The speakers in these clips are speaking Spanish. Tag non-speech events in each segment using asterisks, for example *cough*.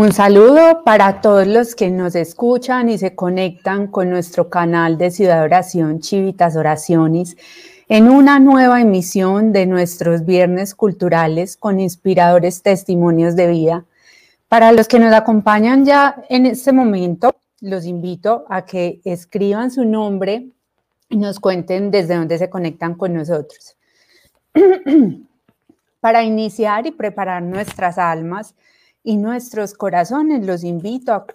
Un saludo para todos los que nos escuchan y se conectan con nuestro canal de Ciudad Oración Chivitas Oraciones en una nueva emisión de nuestros viernes culturales con inspiradores testimonios de vida. Para los que nos acompañan ya en este momento, los invito a que escriban su nombre y nos cuenten desde dónde se conectan con nosotros. *clears throat* Para iniciar y preparar nuestras almas, y nuestros corazones. Los invito a,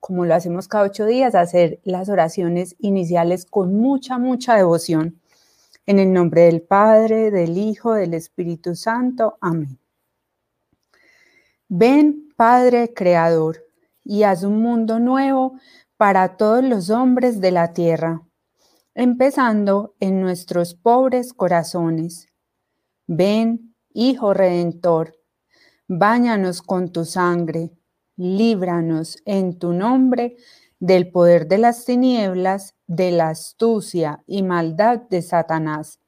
como lo hacemos cada ocho días, a hacer las oraciones iniciales con mucha, mucha devoción. En el nombre del Padre, del Hijo, del Espíritu Santo. Amén. Ven, Padre Creador, y haz un mundo nuevo para todos los hombres de la tierra, empezando en nuestros pobres corazones. Ven, Hijo Redentor, Báñanos con tu sangre, líbranos en tu nombre del poder de las tinieblas, de la astucia y maldad de Satanás.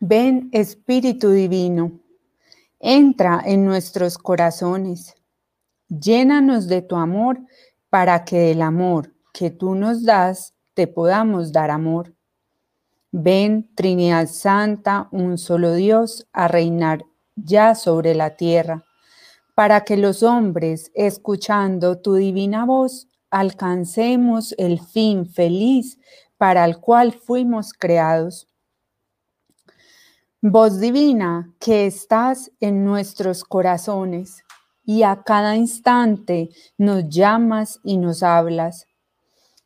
Ven Espíritu Divino, entra en nuestros corazones, llénanos de tu amor para que del amor que tú nos das te podamos dar amor. Ven Trinidad Santa, un solo Dios, a reinar ya sobre la tierra, para que los hombres, escuchando tu divina voz, alcancemos el fin feliz para el cual fuimos creados. Voz divina que estás en nuestros corazones y a cada instante nos llamas y nos hablas.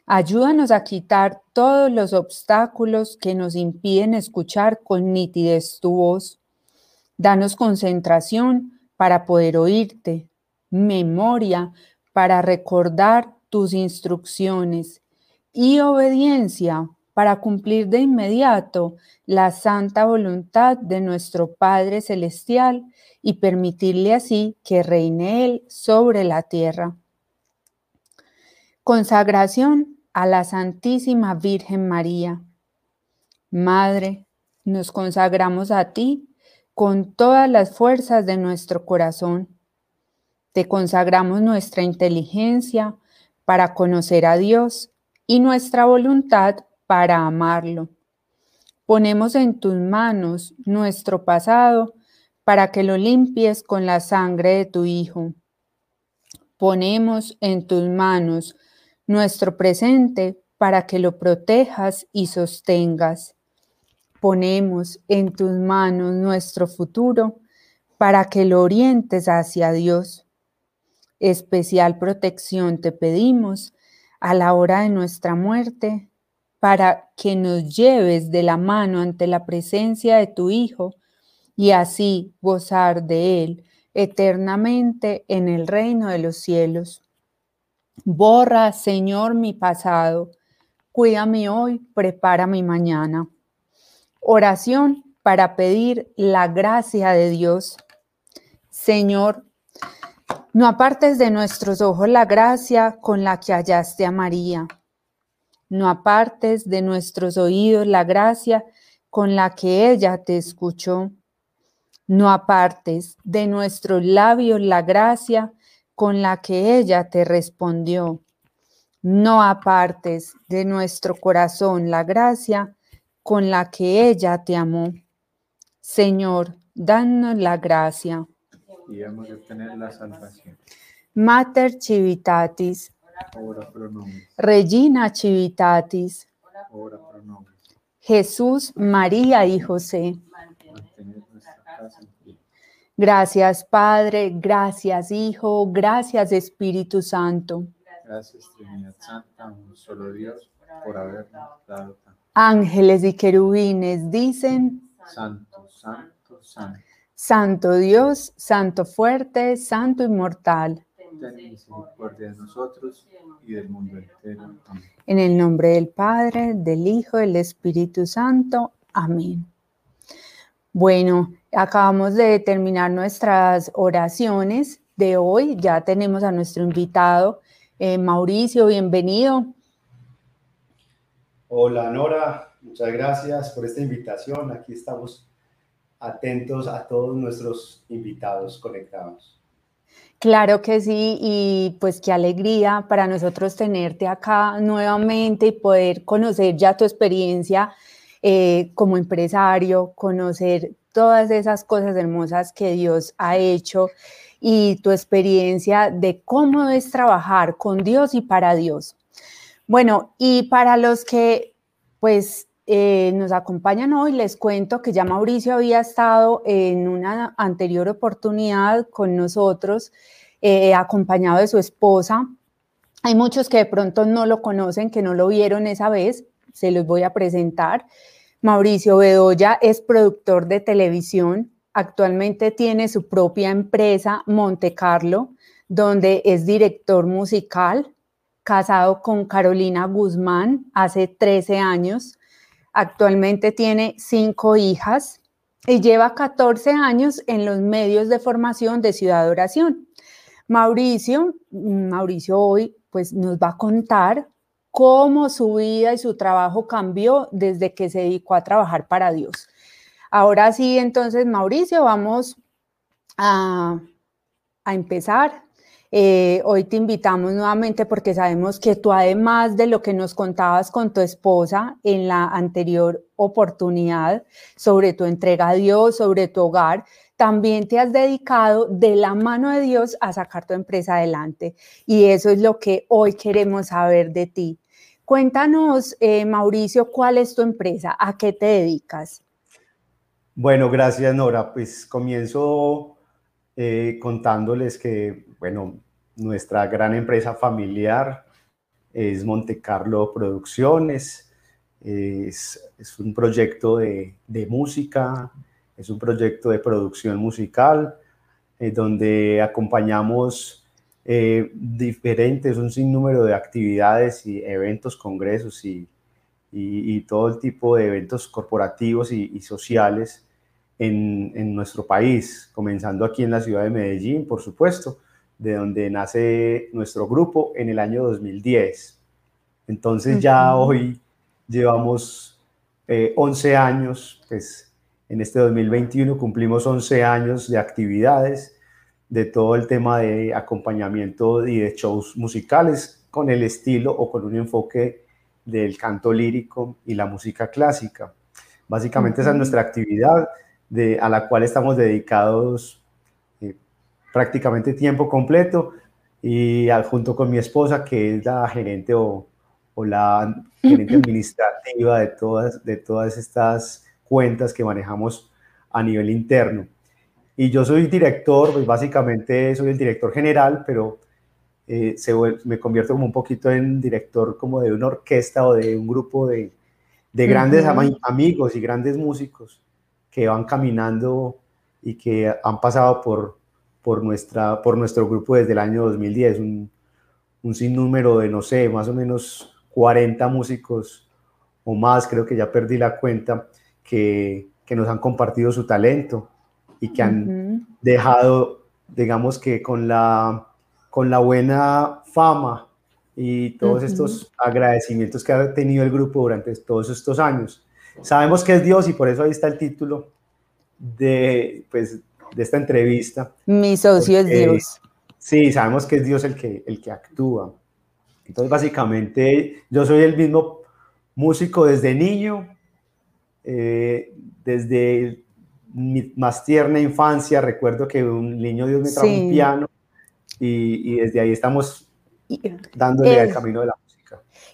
Ayúdanos a quitar todos los obstáculos que nos impiden escuchar con nitidez tu voz Danos concentración para poder oírte, memoria para recordar tus instrucciones y obediencia para cumplir de inmediato la santa voluntad de nuestro Padre Celestial y permitirle así que reine Él sobre la tierra. Consagración a la Santísima Virgen María. Madre, nos consagramos a ti con todas las fuerzas de nuestro corazón. Te consagramos nuestra inteligencia para conocer a Dios y nuestra voluntad para amarlo. Ponemos en tus manos nuestro pasado para que lo limpies con la sangre de tu Hijo. Ponemos en tus manos nuestro presente para que lo protejas y sostengas. Ponemos en tus manos nuestro futuro para que lo orientes hacia Dios. Especial protección te pedimos a la hora de nuestra muerte para que nos lleves de la mano ante la presencia de tu Hijo y así gozar de Él eternamente en el reino de los cielos. Borra, Señor, mi pasado, cuídame hoy, prepara mi mañana. Oración para pedir la gracia de Dios. Señor, no apartes de nuestros ojos la gracia con la que hallaste a María. No apartes de nuestros oídos la gracia con la que ella te escuchó. No apartes de nuestros labios la gracia con la que ella te respondió. No apartes de nuestro corazón la gracia con la que ella te amó. Señor, danos la gracia. Y hemos de obtener la salvación. Mater Civitatis. Ora pro nobis. Regina Civitatis. Ora pro nobis. Jesús, María y José. Gracias Padre, gracias Hijo, gracias Espíritu Santo. Gracias Trinidad Santa, un solo Dios, por habernos dado Ángeles y querubines dicen, santo, santo, santo. Santo Dios, Santo fuerte, Santo inmortal. Ten misericordia de nosotros y del mundo entero. Amén. En el nombre del Padre, del Hijo, del Espíritu Santo. Amén. Bueno, acabamos de terminar nuestras oraciones de hoy. Ya tenemos a nuestro invitado, eh, Mauricio, bienvenido. Hola Nora, muchas gracias por esta invitación. Aquí estamos atentos a todos nuestros invitados conectados. Claro que sí, y pues qué alegría para nosotros tenerte acá nuevamente y poder conocer ya tu experiencia eh, como empresario, conocer todas esas cosas hermosas que Dios ha hecho y tu experiencia de cómo es trabajar con Dios y para Dios. Bueno, y para los que pues eh, nos acompañan hoy, les cuento que ya Mauricio había estado en una anterior oportunidad con nosotros, eh, acompañado de su esposa. Hay muchos que de pronto no lo conocen, que no lo vieron esa vez, se los voy a presentar. Mauricio Bedoya es productor de televisión, actualmente tiene su propia empresa, Monte Carlo, donde es director musical, casado con Carolina Guzmán hace 13 años. Actualmente tiene cinco hijas y lleva 14 años en los medios de formación de Ciudad Oración. Mauricio, Mauricio hoy pues nos va a contar cómo su vida y su trabajo cambió desde que se dedicó a trabajar para Dios. Ahora sí, entonces, Mauricio, vamos a, empezar. Eh, hoy te invitamos nuevamente porque sabemos que tú, además de lo que nos contabas con tu esposa en la anterior oportunidad sobre tu entrega a Dios, sobre tu hogar, también te has dedicado de la mano de Dios a sacar tu empresa adelante. Y eso es lo que hoy queremos saber de ti. Cuéntanos, eh, Mauricio, ¿cuál es tu empresa? ¿A qué te dedicas? Bueno, gracias, Nora. Pues comienzo eh, contándoles que, bueno, nuestra gran empresa familiar es Monte Carlo Producciones. Es, un proyecto de, música, es un proyecto de producción musical, eh, donde acompañamos eh, diferentes, un sinnúmero de actividades y eventos, congresos y, y, todo el tipo de eventos corporativos y, sociales en, en, nuestro país, comenzando aquí en la ciudad de Medellín, por supuesto, de donde nace nuestro grupo en el año 2010. Entonces ya hoy llevamos 11 eh, años, pues en este 2021 cumplimos 11 años de actividades de todo el tema de acompañamiento y de shows musicales con el estilo o con un enfoque del canto lírico y la música clásica. Básicamente esa es nuestra actividad de, a la cual estamos dedicados eh, prácticamente tiempo completo y junto con mi esposa que es la gerente o, o la gerente *laughs* administrativa de todas, de todas estas cuentas que manejamos a nivel interno. Y yo soy director, pues básicamente soy el director general, pero eh, se, me convierto como un poquito en director como de una orquesta o de un grupo de, de grandes amigos y grandes músicos que van caminando y que han pasado por, por, nuestra, por nuestro grupo desde el año 2010, un, un sinnúmero de, no sé, más o menos 40 músicos o más, creo que ya perdí la cuenta, que, que nos han compartido su talento y que han dejado, digamos que con la, con la buena fama y todos estos agradecimientos que ha tenido el grupo durante todos estos años. Sabemos que es Dios y por eso ahí está el título de, pues, de esta entrevista. Mi socio es Dios. Sí, sabemos que es Dios el que, el que actúa. Entonces, básicamente, yo soy el mismo músico desde niño, eh, desde mi más tierna infancia, recuerdo que un niño Dios me trajo un piano y, desde ahí estamos dándole al camino de la.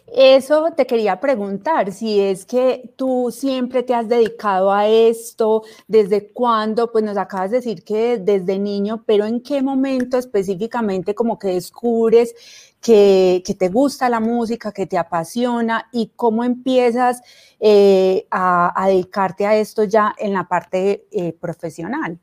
Eso te quería preguntar, si es que tú siempre te has dedicado a esto, desde cuándo, pues nos acabas de decir que desde niño, pero en qué momento específicamente como que descubres que, te gusta la música, que te apasiona y cómo empiezas eh, a, dedicarte a esto ya en la parte eh, profesional.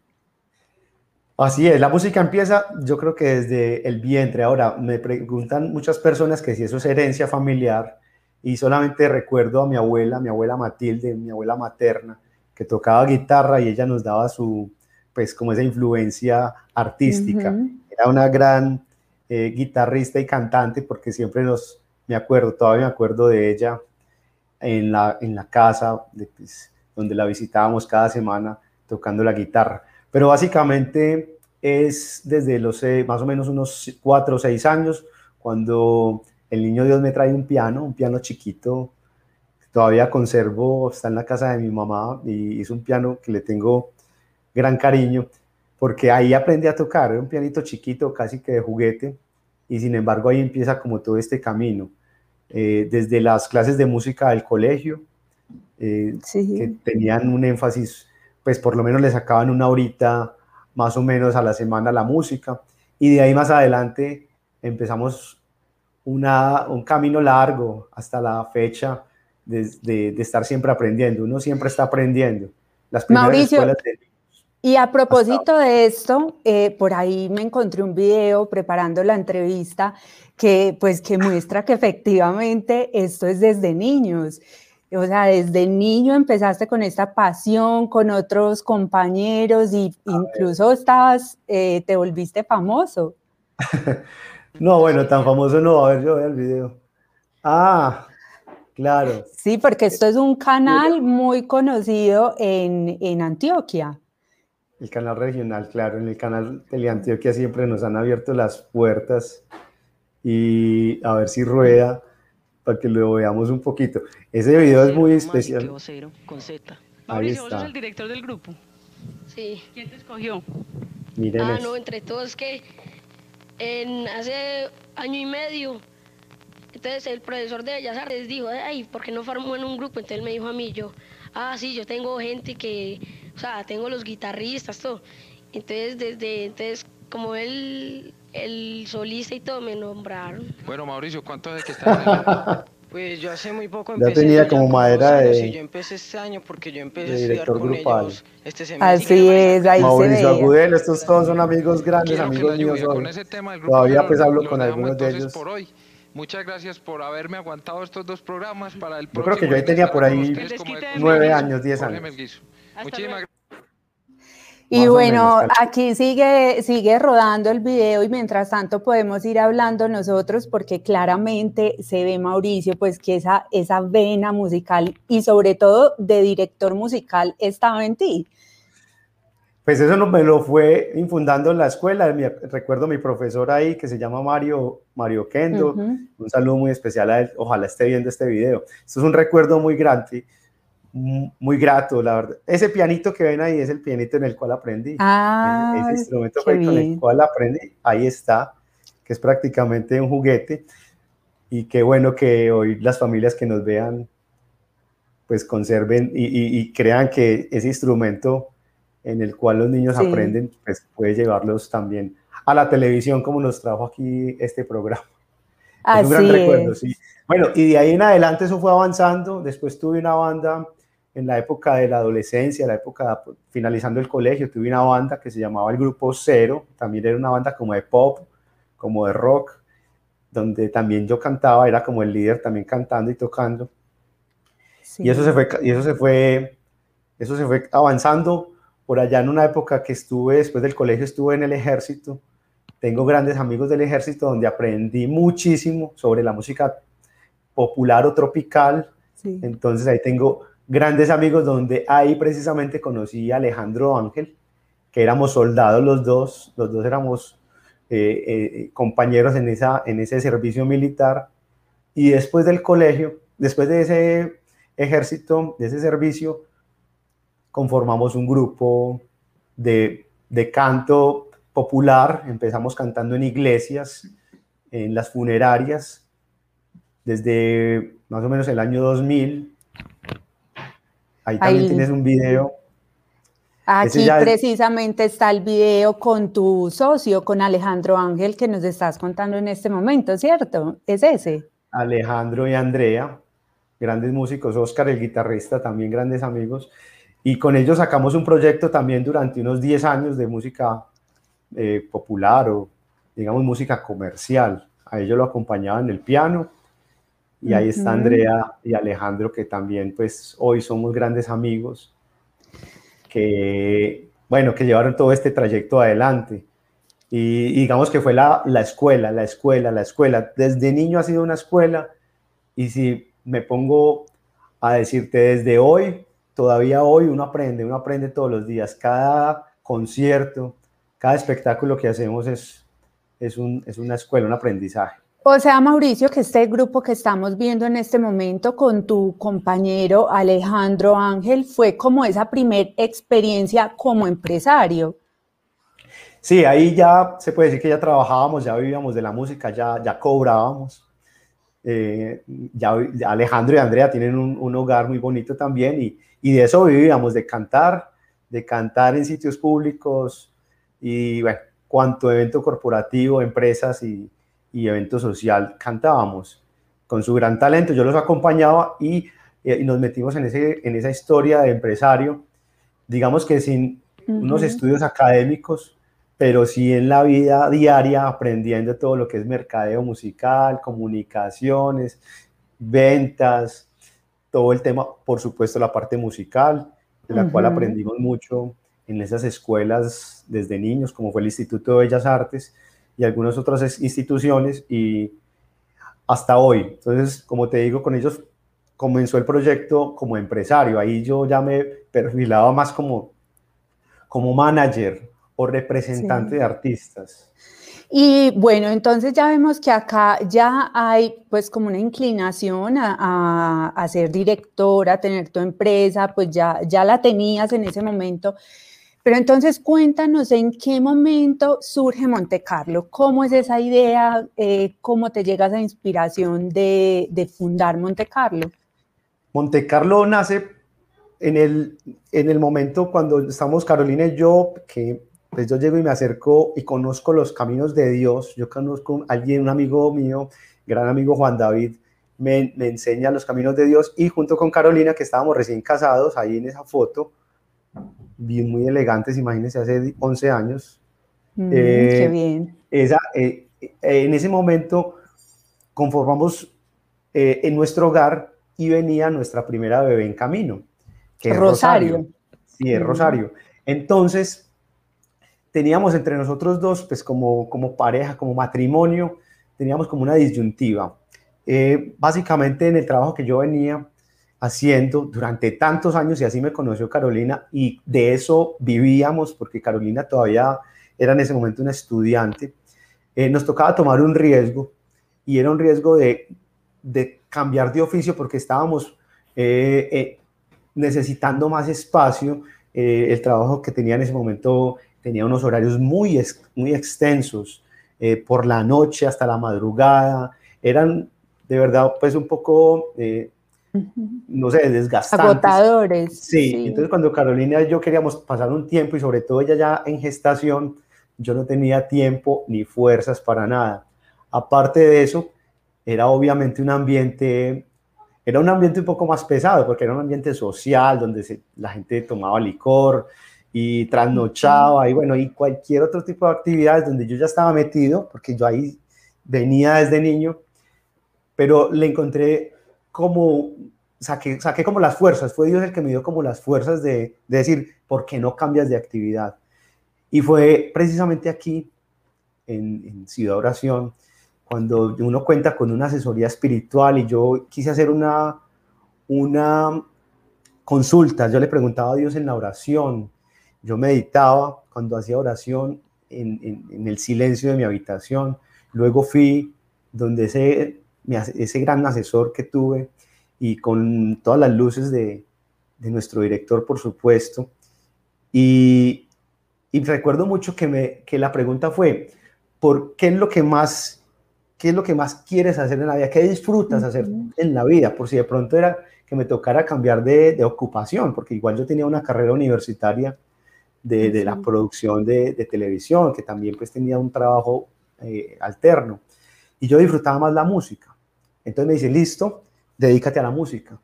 Así es, la música empieza yo creo que desde el vientre. Ahora, me preguntan muchas personas que si eso es herencia familiar y solamente recuerdo a mi abuela, mi abuela Matilde, mi abuela materna, que tocaba guitarra y ella nos daba su, pues como esa influencia artística. Era una gran eh, guitarrista y cantante, porque siempre nos, me acuerdo, todavía me acuerdo de ella en la, en la casa, pues, donde la visitábamos cada semana tocando la guitarra. Pero básicamente es desde los eh, más o menos unos cuatro o seis años, cuando el niño Dios me trae un piano, un piano chiquito, todavía conservo, está en la casa de mi mamá y es un piano que le tengo gran cariño, porque ahí aprendí a tocar, era un pianito chiquito, casi que de juguete, y sin embargo ahí empieza como todo este camino, eh, desde las clases de música del colegio, eh, que tenían un énfasis, pues por lo menos le sacaban una horita más o menos a la semana la música, y de ahí más adelante empezamos una, un camino largo hasta la fecha de, de, estar siempre aprendiendo. Uno siempre está aprendiendo. Las Mauricio, y a propósito de esto, eh, por ahí me encontré un video preparando la entrevista que pues que muestra que efectivamente esto es desde niños. O sea, desde niño empezaste con esta pasión, con otros compañeros y incluso estabas, eh, te volviste famoso. *laughs* No, bueno, tan famoso no. A ver, yo veo el video. Ah, claro. Sí, porque esto es un canal muy conocido en, en Antioquia. El canal regional, claro. En el canal de Antioquia siempre nos han abierto las puertas y a ver si rueda para que lo veamos un poquito. Ese video es muy especial. con Z. Mauricio, ¿vos sos el director del grupo? Sí. ¿Quién te escogió? Miren ah, no, entre todos que en hace año y medio, entonces el profesor de Bellas Artes dijo, ay, ¿por qué no formó en un grupo? Entonces él me dijo a mí, yo, ah, sí, yo tengo gente que, o sea, tengo los guitarristas, todo. Entonces, desde, entonces, como él, el solista y todo, me nombraron. Bueno, Mauricio, ¿cuánto es que está *laughs* Pues yo hace muy poco empecé. Ya tenía como madera de. yo empecé este año porque yo empecé a estudiar con grupal. ellos este semestre. Así es, ahí Mauricio se Agudelo, estos todos son amigos grandes, amigos míos. Con ese tema del grupo Todavía pues hablo con algunos de ellos. Por hoy. Muchas gracias por haberme aguantado estos dos programas para el Yo creo que yo ahí tenía por ahí nueve años, diez años. Muchísimas gracias. Y bueno, aquí sigue, sigue rodando el video y mientras tanto podemos ir hablando nosotros porque claramente se ve Mauricio pues que esa, esa vena musical y sobre todo de director musical estaba en ti. Pues eso no, me lo fue infundando en la escuela. recuerdo mi profesor ahí que se llama Mario, Mario Kendo. Un saludo muy especial a él. Ojalá esté viendo este video. Esto es un recuerdo muy grande muy grato, la verdad. Ese pianito que ven ahí es el pianito en el cual aprendí. Ah, ese instrumento con el cual aprendí, ahí está, que es prácticamente un juguete. Y qué bueno que hoy las familias que nos vean, pues conserven y, crean que ese instrumento en el cual los niños aprenden, pues puede llevarlos también a la televisión, como nos trajo aquí este programa. es un gran recuerdo, sí. Bueno, y de ahí en adelante eso fue avanzando. Después tuve una banda en la época de la adolescencia, la época pues, finalizando el colegio, tuve una banda que se llamaba el Grupo Cero, también era una banda como de pop, como de rock, donde también yo cantaba, era como el líder también cantando y tocando. Y eso se fue, y eso se fue, eso se fue avanzando. Por allá en una época que estuve, después del colegio estuve en el ejército, tengo grandes amigos del ejército donde aprendí muchísimo sobre la música popular o tropical, entonces ahí tengo grandes amigos donde ahí precisamente conocí a Alejandro Ángel, que éramos soldados los dos, los dos éramos eh, eh, compañeros en, esa, en ese servicio militar. Y después del colegio, después de ese ejército, de ese servicio, conformamos un grupo de, de canto popular, empezamos cantando en iglesias, en las funerarias, desde más o menos el año 2000 Ahí también tienes un video. Aquí precisamente está el video con tu socio, con Alejandro Ángel, que nos estás contando en este momento, ¿cierto? ¿Es ese? Alejandro y Andrea, grandes músicos, Oscar, el guitarrista, también grandes amigos. Y con ellos sacamos un proyecto también durante unos 10 años de música eh, popular o, digamos, música comercial. A ellos lo acompañaban en el piano y ahí está Andrea y Alejandro, que también pues hoy somos grandes amigos, que bueno, que llevaron todo este trayecto adelante. Y, digamos que fue la, la, escuela, la escuela, la escuela. Desde niño ha sido una escuela y si me pongo a decirte desde hoy, todavía hoy uno aprende, uno aprende todos los días, cada concierto, cada espectáculo que hacemos es, es, un, es una escuela, un aprendizaje. O sea, Mauricio, que este grupo que estamos viendo en este momento con tu compañero Alejandro Ángel fue como esa primera experiencia como empresario. Sí, ahí ya se puede decir que ya trabajábamos, ya vivíamos de la música, ya, ya cobrábamos. Eh, ya, Alejandro y Andrea tienen un, un hogar muy bonito también y, y, de eso vivíamos, de cantar, de cantar en sitios públicos y bueno, cuanto evento corporativo, empresas y, y evento social cantábamos. Con su gran talento yo los acompañaba y, eh, y nos metimos en, ese, en esa historia de empresario, digamos que sin unos estudios académicos, pero sí en la vida diaria aprendiendo todo lo que es mercadeo musical, comunicaciones, ventas, todo el tema, por supuesto la parte musical, de la cual aprendimos mucho en esas escuelas desde niños, como fue el Instituto de Bellas Artes, y algunas otras instituciones y hasta hoy. Entonces, como te digo, con ellos comenzó el proyecto como empresario. Ahí yo ya me perfilaba más como, como manager o representante de artistas. Y bueno, entonces ya vemos que acá ya hay pues como una inclinación a, a, a, ser directora, a tener tu empresa, pues ya, ya la tenías en ese momento. Pero entonces cuéntanos en qué momento surge Monte Carlo, cómo es esa idea, eh, cómo te llega esa inspiración de, de, fundar Monte Carlo. Monte Carlo nace en el, en el momento cuando estamos Carolina y yo, que pues yo llego y me acerco y conozco los caminos de Dios. Yo conozco a alguien, un amigo mío, gran amigo Juan David, me, me enseña los caminos de Dios y junto con Carolina, que estábamos recién casados, ahí en esa foto, bien, muy elegantes, imagínense, hace 11 años. Mm, eh, qué bien. Esa, eh, eh, en ese momento conformamos en nuestro hogar y venía nuestra primera bebé en camino, que es Rosario. Sí, es mm. Rosario. Entonces, teníamos entre nosotros dos, pues como, como pareja, como matrimonio, teníamos como una disyuntiva. básicamente en el trabajo que yo venía, haciendo durante tantos años y así me conoció Carolina y de eso vivíamos porque Carolina todavía era en ese momento una estudiante. Eh, nos tocaba tomar un riesgo y era un riesgo de, de cambiar de oficio porque estábamos eh, eh, necesitando más espacio. el trabajo que tenía en ese momento tenía unos horarios muy, muy extensos, por la noche hasta la madrugada. Eran de verdad pues un poco no sé, desgastantes. Agotadores. Sí, entonces cuando Carolina y yo queríamos pasar un tiempo y sobre todo ella ya en gestación, yo no tenía tiempo ni fuerzas para nada. Aparte de eso, era obviamente un ambiente, era un ambiente un poco más pesado porque era un ambiente social donde la gente tomaba licor y trasnochaba y bueno, y cualquier otro tipo de actividades donde yo ya estaba metido porque yo ahí venía desde niño, pero le encontré como, saqué, saqué como las fuerzas, fue Dios el que me dio como las fuerzas de, de decir, ¿por qué no cambias de actividad? Y fue precisamente aquí, en, en, Ciudad Oración, cuando uno cuenta con una asesoría espiritual y yo quise hacer una, una consulta, yo le preguntaba a Dios en la oración, yo meditaba cuando hacía oración en, en, en el silencio de mi habitación, luego fui donde ese ese gran asesor que tuve y con todas las luces de, de nuestro director, por supuesto. Y, y recuerdo mucho que, me, que la pregunta fue, ¿por qué es lo que más qué es lo que más quieres hacer en la vida? ¿Qué disfrutas hacer en la vida? Por si de pronto era que me tocara cambiar de, de ocupación, porque igual yo tenía una carrera universitaria de, de la producción de, de, televisión, que también pues tenía un trabajo eh, alterno. Y yo disfrutaba más la música. Entonces me dice, listo, dedícate a la música.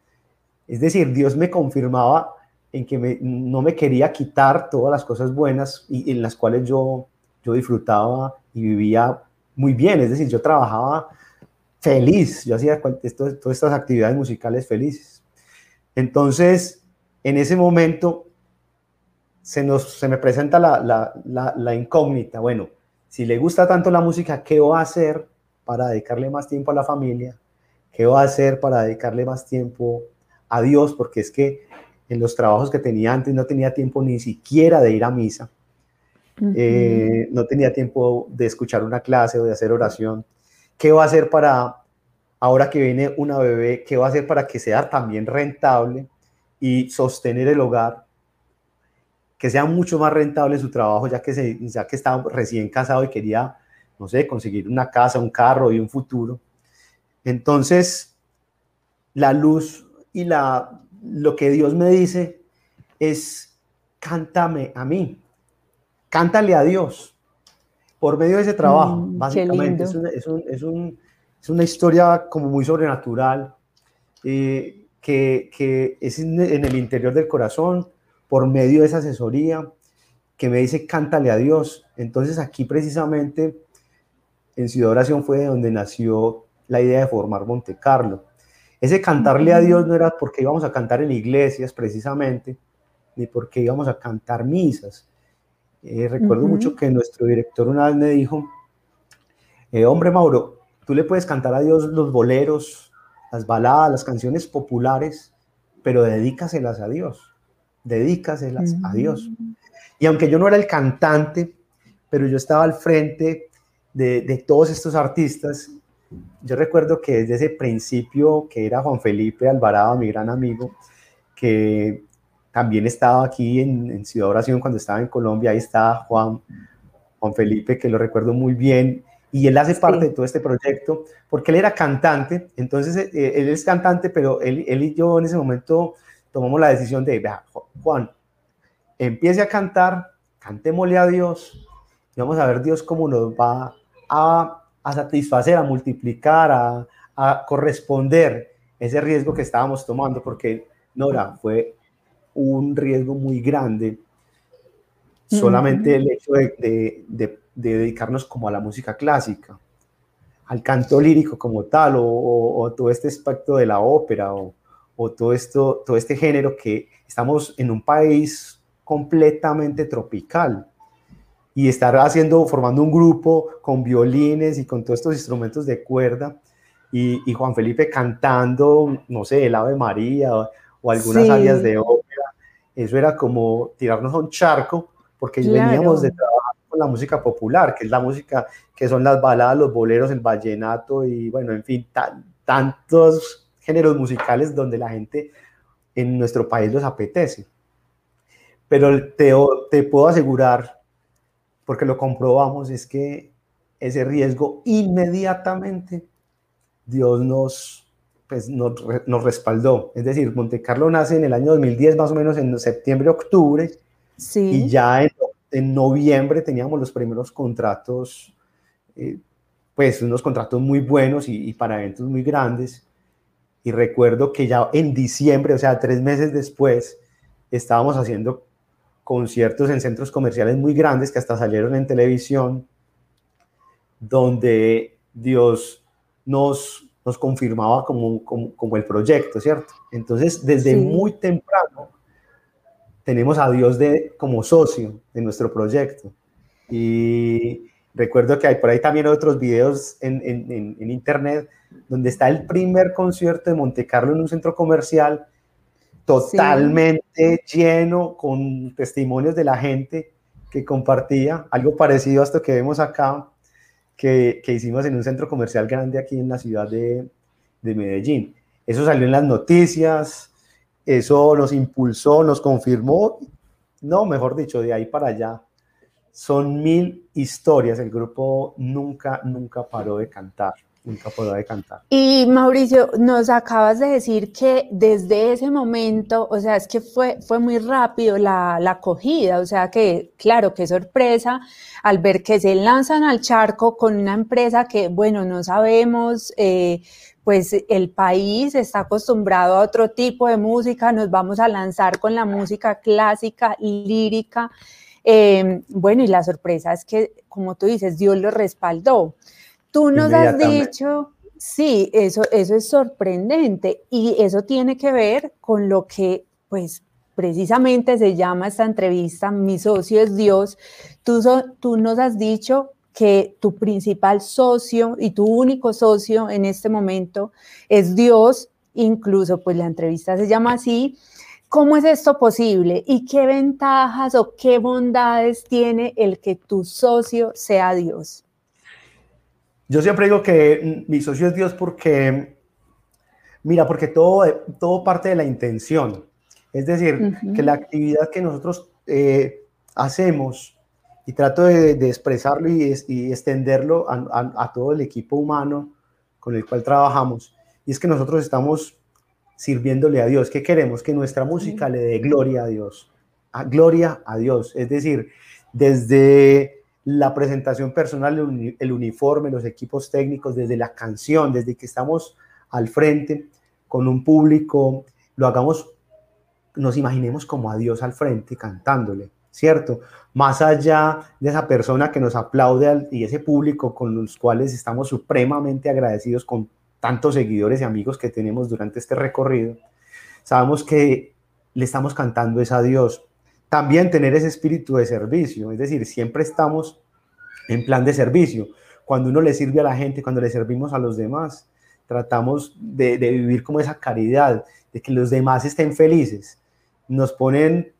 Es decir, Dios me confirmaba en que no me quería quitar todas las cosas buenas y en las cuales yo, yo disfrutaba y vivía muy bien. Es decir, yo trabajaba feliz, yo hacía todas estas actividades musicales felices. Entonces, en ese momento se, nos, se me presenta la, la, la, la incógnita. Bueno, si le gusta tanto la música, ¿qué va a hacer para dedicarle más tiempo a la familia? ¿Qué va a hacer para dedicarle más tiempo a Dios? Porque es que en los trabajos que tenía antes no tenía tiempo ni siquiera de ir a misa. eh, no tenía tiempo de escuchar una clase o de hacer oración. ¿Qué va a hacer para, ahora que viene una bebé, qué va a hacer para que sea también rentable y sostener el hogar? Que sea mucho más rentable su trabajo, ya que, se, ya que estaba recién casado y quería, no sé, conseguir una casa, un carro y un futuro. Entonces, la luz y la, lo que Dios me dice es, cántame a mí, cántale a Dios por medio de ese trabajo, mm, básicamente. Es una, es, una, historia como muy sobrenatural, eh, que, que, es en, el interior del corazón, por medio de esa asesoría, que me dice cántale a Dios. Entonces aquí precisamente en Ciudad Oración fue donde nació la idea de formar Monte Carlo. Ese cantarle a Dios no era porque íbamos a cantar en iglesias precisamente, ni porque íbamos a cantar misas, eh, recuerdo mucho que nuestro director una vez me dijo, eh, hombre Mauro, tú le puedes cantar a Dios los boleros, las baladas, las canciones populares, pero dedícaselas a Dios, dedícaselas a Dios. Y aunque yo no era el cantante, pero yo estaba al frente de, de todos estos artistas, yo recuerdo que desde ese principio, que era Juan Felipe Alvarado, mi gran amigo, que también estaba aquí en, Ciudad Oración cuando estaba en Colombia, ahí está Juan, Juan Felipe, que lo recuerdo muy bien, y él hace parte de todo este proyecto, porque él era cantante, entonces eh, eh, él es cantante, pero él, él, y yo en ese momento tomamos la decisión de, vea, Juan, empiece a cantar, cantémosle a Dios, y vamos a ver Dios cómo nos va a, a satisfacer, a multiplicar, a, a corresponder ese riesgo que estábamos tomando, porque Nora fue un riesgo muy grande. Solamente el hecho de, dedicarnos como a la música clásica, al canto lírico como tal, o, todo este aspecto de la ópera, o, todo, esto, todo este género que estamos en un país completamente tropical y estar haciendo, formando un grupo con violines y con todos estos instrumentos de cuerda y, Juan Felipe cantando, no sé, el Ave María o, algunas áreas de ópera. Eso era como tirarnos a un charco, porque veníamos de trabajar con la música popular, que es la música, que son las baladas, los boleros, el vallenato y bueno, en fin, tantos géneros musicales donde la gente en nuestro país los apetece. Pero te, te puedo asegurar, porque lo comprobamos, es que ese riesgo inmediatamente Dios nos, pues nos, nos, respaldó. Es decir, Monte Carlo nace en el año 2010, más o menos en septiembre, octubre, sí. y ya en, en noviembre teníamos los primeros contratos, eh, pues unos contratos muy buenos y, y, para eventos muy grandes. Y recuerdo que ya en diciembre, o sea, tres meses después, estábamos haciendo conciertos en centros comerciales muy grandes que hasta salieron en televisión, donde Dios nos nos confirmaba como, como, el proyecto, ¿cierto? Entonces, desde muy temprano, tenemos a Dios de, como socio de nuestro proyecto. Y recuerdo que hay por ahí también otros videos en, en, en, internet donde está el primer concierto de Monte Carlo en un centro comercial totalmente lleno con testimonios de la gente que compartía, algo parecido a esto que vemos acá, que, hicimos en un centro comercial grande aquí en la ciudad de, de Medellín. Eso salió en las noticias, eso nos impulsó, nos confirmó, no, mejor dicho, de ahí para allá. Son mil historias, el grupo nunca, nunca paró de cantar nunca podrá de cantar. Y Mauricio, nos acabas de decir que desde ese momento, o sea, es que fue, fue muy rápido la, la acogida, o sea que, claro, qué sorpresa al ver que se lanzan al charco con una empresa que, bueno, no sabemos, eh, pues el país está acostumbrado a otro tipo de música, nos vamos a lanzar con la música clásica, lírica. Eh, bueno, y la sorpresa es que, como tú dices, Dios lo respaldó. Tú nos has dicho, sí, eso, eso es sorprendente y eso tiene que ver con lo que, pues, precisamente se llama esta entrevista, mi socio es Dios. Tú, tú nos has dicho que tu principal socio y tu único socio en este momento es Dios, incluso pues la entrevista se llama así, ¿Cómo es esto posible? ¿Y qué ventajas o qué bondades tiene el que tu socio sea Dios? Yo siempre digo que mi socio es Dios porque, mira, porque todo, todo parte de la intención. Es decir, que la actividad que nosotros eh, hacemos, y trato de, expresarlo y, extenderlo a, todo el equipo humano con el cual trabajamos, y es que nosotros estamos sirviéndole a Dios. ¿Qué queremos? Que nuestra música le dé gloria a Dios. A, gloria a Dios. Es decir, desde la presentación personal, el uniforme, los equipos técnicos, desde la canción, desde que estamos al frente con un público, lo hagamos, nos imaginemos como a Dios al frente cantándole, ¿cierto? Más allá de esa persona que nos aplaude y ese público con los cuales estamos supremamente agradecidos con tantos seguidores y amigos que tenemos durante este recorrido, sabemos que le estamos cantando es a Dios. También tener ese espíritu de servicio, es decir, siempre estamos en plan de servicio. Cuando uno le sirve a la gente, cuando le servimos a los demás, tratamos de, vivir como esa caridad, de que los demás estén felices. Nos ponen,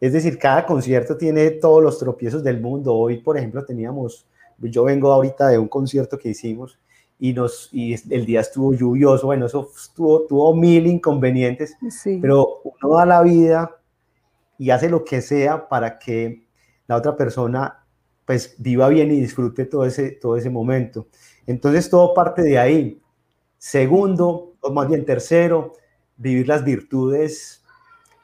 es decir, cada concierto tiene todos los tropiezos del mundo. Hoy, por ejemplo, teníamos, yo vengo ahorita de un concierto que hicimos y, nos, y el día estuvo lluvioso, bueno, eso estuvo, tuvo mil inconvenientes, pero uno da la vida y hace lo que sea para que la otra persona pues viva bien y disfrute todo ese, todo ese momento. Entonces todo parte de ahí. Segundo, o más bien tercero, vivir las virtudes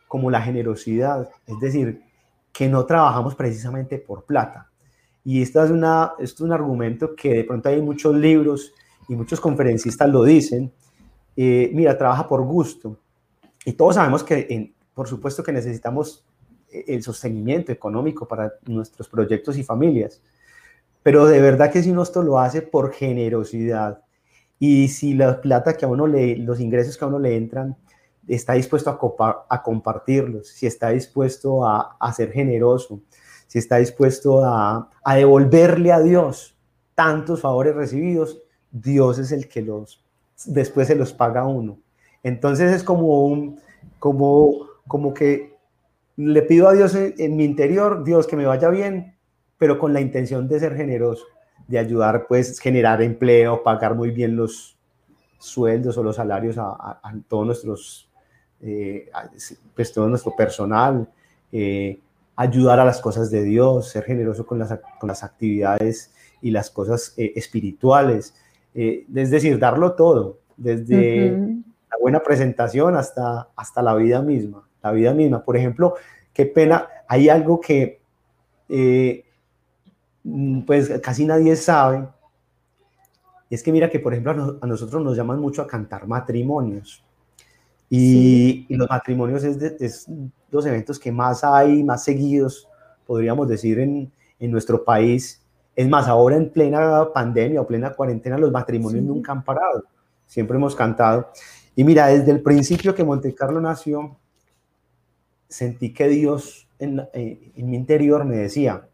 como la generosidad, es decir, que no trabajamos precisamente por plata. Y esta es una, esto es un argumento que de pronto hay muchos libros y muchos conferencistas lo dicen, eh, mira, trabaja por gusto. Y todos sabemos que, por supuesto, que necesitamos eh, el sostenimiento económico para nuestros proyectos y familias, pero de verdad que si uno esto lo hace por generosidad y si la plata que a uno le, los ingresos que a uno le entran, está dispuesto a, a compartirlos, si está dispuesto a, a, ser generoso, si está dispuesto a, a devolverle a Dios tantos favores recibidos, Dios es el que los, después se los paga a uno. Entonces es como un, como, como que le pido a Dios en, mi interior, Dios, que me vaya bien, pero con la intención de ser generoso, de ayudar, pues, generar empleo, pagar muy bien los sueldos o los salarios a, todos nuestros, eh, pues, todo nuestro personal, eh, ayudar a las cosas de Dios, ser generoso con las, con las actividades y las cosas eh, espirituales. Eh, es decir, darlo todo, desde la buena presentación hasta, hasta la vida misma, la vida misma. Por ejemplo, qué pena, hay algo que eh, mm, pues casi nadie sabe, es que mira que, por ejemplo, a, nosotros nos llaman mucho a cantar matrimonios. Y, los matrimonios es, de, es, los eventos que más hay, más seguidos, podríamos decir, en, en nuestro país. Es más, ahora en plena pandemia o plena cuarentena, los matrimonios nunca han parado. Siempre hemos cantado. Y mira, desde el principio que Monte Carlo nació, sentí que Dios en, eh, en mi interior me decía,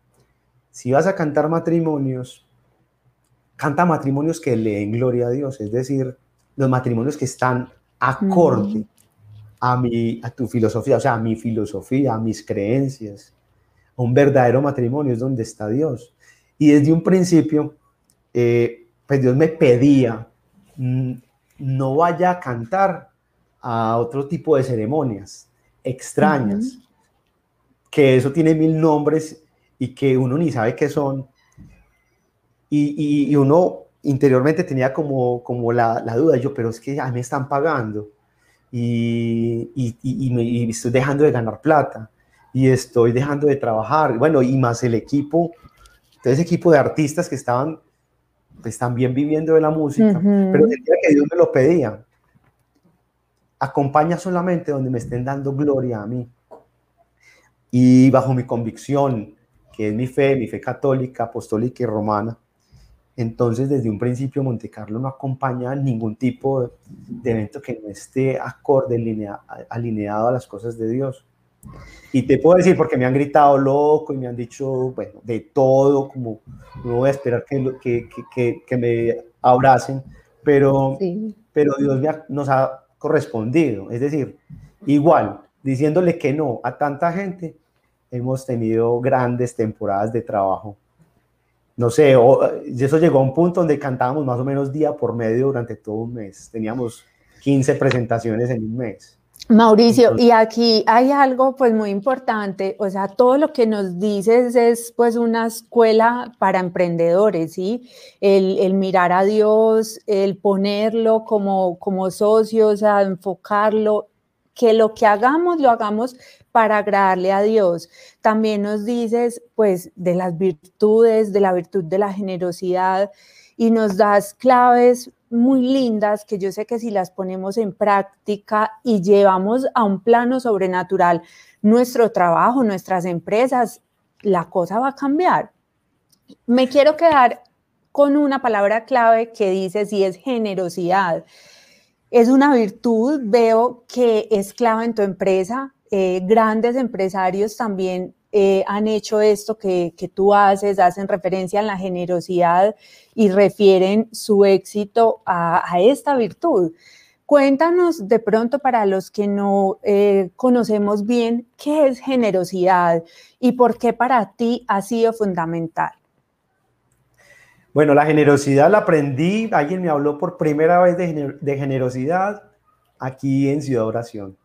si vas a cantar matrimonios, canta matrimonios que le den gloria a Dios, es decir, los matrimonios que están acorde a, mi, a tu filosofía, o sea, a mi filosofía, a mis creencias. Un verdadero matrimonio es donde está Dios. Y desde un principio, eh, pues Dios me pedía, mm, no vaya a cantar a otro tipo de ceremonias extrañas, que eso tiene mil nombres y que uno ni sabe qué son. Y, uno interiormente tenía como, como la, duda, yo, pero es que ya me están pagando y, y, me, estoy dejando de ganar plata y estoy dejando de trabajar. Bueno, y más el equipo ese equipo de artistas que estaban pues también viviendo de la música, pero sentía que Dios me lo pedía. Acompaña solamente donde me estén dando gloria a mí. Y bajo mi convicción, que es mi fe, mi fe católica, apostólica y romana, entonces desde un principio Montecarlo no acompaña ningún tipo de, evento que no esté acorde, alineado a las cosas de Dios. Y te puedo decir, porque me han gritado loco y me han dicho, bueno, de todo, como no voy a esperar que, que, que, que me abracen, pero, pero Dios nos ha correspondido. Es decir, igual, diciéndole que no a tanta gente, hemos tenido grandes temporadas de trabajo. No sé, eso llegó a un punto donde cantábamos más o menos día por medio durante todo un mes. Teníamos 15 presentaciones en un mes. Mauricio, y aquí hay algo pues muy importante, o sea, todo lo que nos dices es pues una escuela para emprendedores, ¿sí? El, mirar a Dios, el ponerlo como, como socios, a enfocarlo, que lo que hagamos lo hagamos para agradarle a Dios. También nos dices pues de las virtudes, de la virtud de la generosidad y nos das claves muy lindas que yo sé que si las ponemos en práctica y llevamos a un plano sobrenatural nuestro trabajo, nuestras empresas, la cosa va a cambiar. Me quiero quedar con una palabra clave que dice si es generosidad. Es una virtud, veo que es clave en tu empresa. Eh, grandes empresarios también eh, han hecho esto que, tú haces, hacen referencia a la generosidad y refieren su éxito a, esta virtud. Cuéntanos de pronto para los que no eh, conocemos bien qué es generosidad y por qué para ti ha sido fundamental. Bueno, la generosidad la aprendí, alguien me habló por primera vez de, generosidad aquí en Ciudad Oración.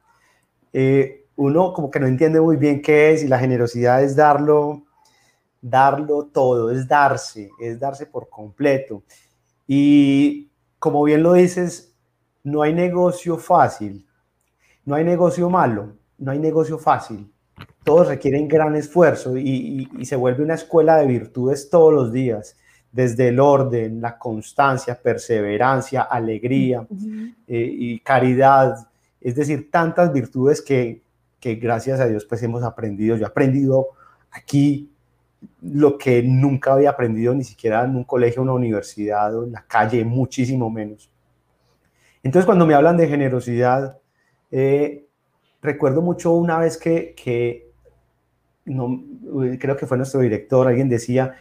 Eh, uno como que no entiende muy bien qué es y la generosidad es darlo, darlo todo, es darse, es darse por completo. Y como bien lo dices, no hay negocio fácil, no hay negocio malo, no hay negocio fácil. Todos requieren gran esfuerzo y, se vuelve una escuela de virtudes todos los días, desde el orden, la constancia, perseverancia, alegría eh, y caridad. Es decir, tantas virtudes que, que gracias a Dios pues hemos aprendido. Yo he aprendido aquí lo que nunca había aprendido ni siquiera en un colegio, una universidad o en la calle, muchísimo menos. Entonces cuando me hablan de generosidad, eh, recuerdo mucho una vez que, que no, creo que fue nuestro director, alguien decía,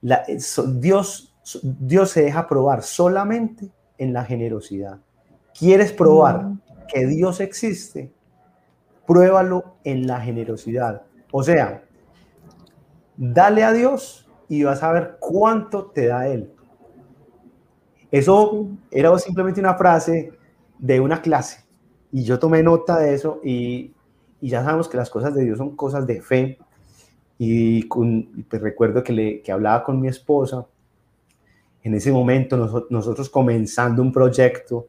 la, Dios, Dios se deja probar solamente en la generosidad. ¿Quieres probar mm. que Dios existe? Pruébalo en la generosidad. O sea, dale a Dios y vas a ver cuánto te da Él. Eso era simplemente una frase de una clase y yo tomé nota de eso y, ya sabemos que las cosas de Dios son cosas de fe. Y, pues recuerdo que, le, que hablaba con mi esposa en ese momento, nosotros comenzando un proyecto,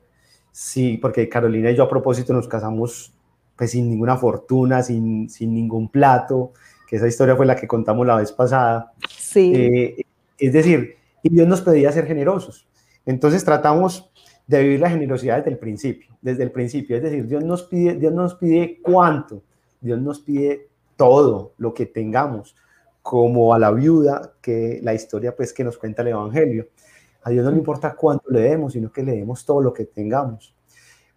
sí, porque Carolina y yo a propósito nos casamos pues sin ninguna fortuna, sin, sin ningún plato, que esa historia fue la que contamos la vez pasada. Sí. Eh, es decir, y Dios nos pedía ser generosos. Entonces tratamos de vivir la generosidad desde el principio, desde el principio. Es decir, Dios nos pide, Dios nos pide cuánto, Dios nos pide todo lo que tengamos, como a la viuda que la historia pues que nos cuenta el Evangelio. A Dios no le importa cuánto le demos, sino que le demos todo lo que tengamos.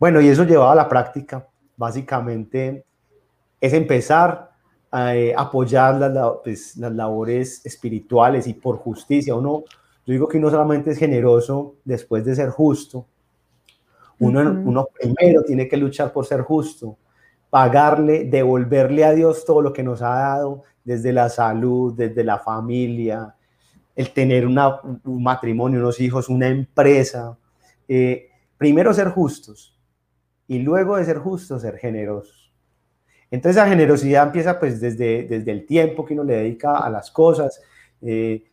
Bueno, y eso llevaba a la práctica básicamente es empezar a eh, apoyar pues, las, labores espirituales y por justicia. Uno, yo digo que uno solamente es generoso después de ser justo. Uno, uno primero tiene que luchar por ser justo, pagarle, devolverle a Dios todo lo que nos ha dado, desde la salud, desde la familia, el tener una, un matrimonio, unos hijos, una empresa. Eh, primero ser justos y luego de ser justos, ser generosos. Entonces la generosidad empieza pues desde, desde el tiempo que uno le dedica a las cosas, eh,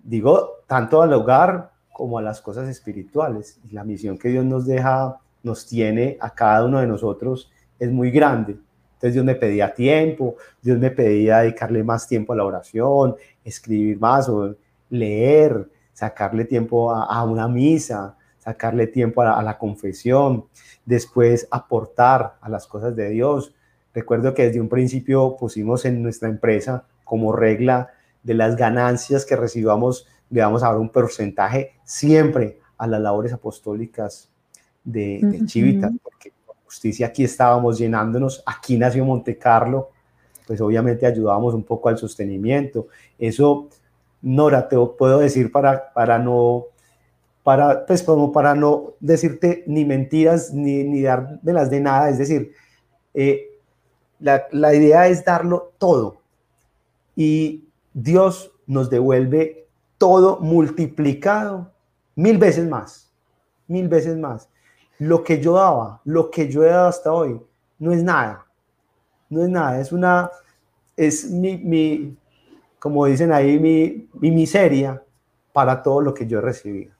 digo, tanto al hogar como a las cosas espirituales. La misión que Dios nos deja, nos tiene a cada uno de nosotros es muy grande. Entonces Dios me pedía tiempo, Dios me pedía dedicarle más tiempo a la oración, escribir más o leer, sacarle tiempo a una misa, sacarle tiempo a la, confesión, después aportar a las cosas de Dios. Recuerdo que desde un principio pusimos en nuestra empresa como regla de las ganancias que recibamos, le vamos a dar un porcentaje siempre a las labores apostólicas de, de Chivita, porque justicia aquí estábamos llenándonos, aquí nació Monte Carlo, pues obviamente ayudábamos un poco al sostenimiento. Eso, Nora, te puedo decir para, para no para, pues como para no decirte ni mentiras ni, ni las de nada, es decir, eh, la, la idea es darlo todo. Y Dios nos devuelve todo multiplicado mil veces más, mil veces más. Lo que yo daba, lo que yo he dado hasta hoy, no es nada, no es nada, es una, es mi, mi como dicen ahí, mi, mi miseria para todo lo que yo he recibido.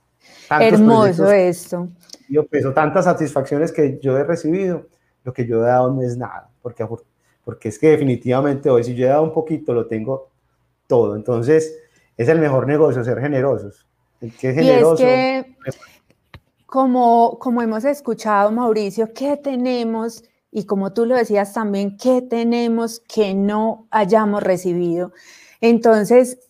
Hermoso esto. Yo peso tantas satisfacciones que yo he recibido, lo que yo he dado no es nada, porque, porque es que definitivamente hoy si yo he dado un poquito, lo tengo todo. Entonces, es el mejor negocio ser generosos. El que es generoso. Y es que, como, como hemos escuchado, Mauricio, ¿qué tenemos? Y como tú lo decías también, ¿qué tenemos que no hayamos recibido? Entonces,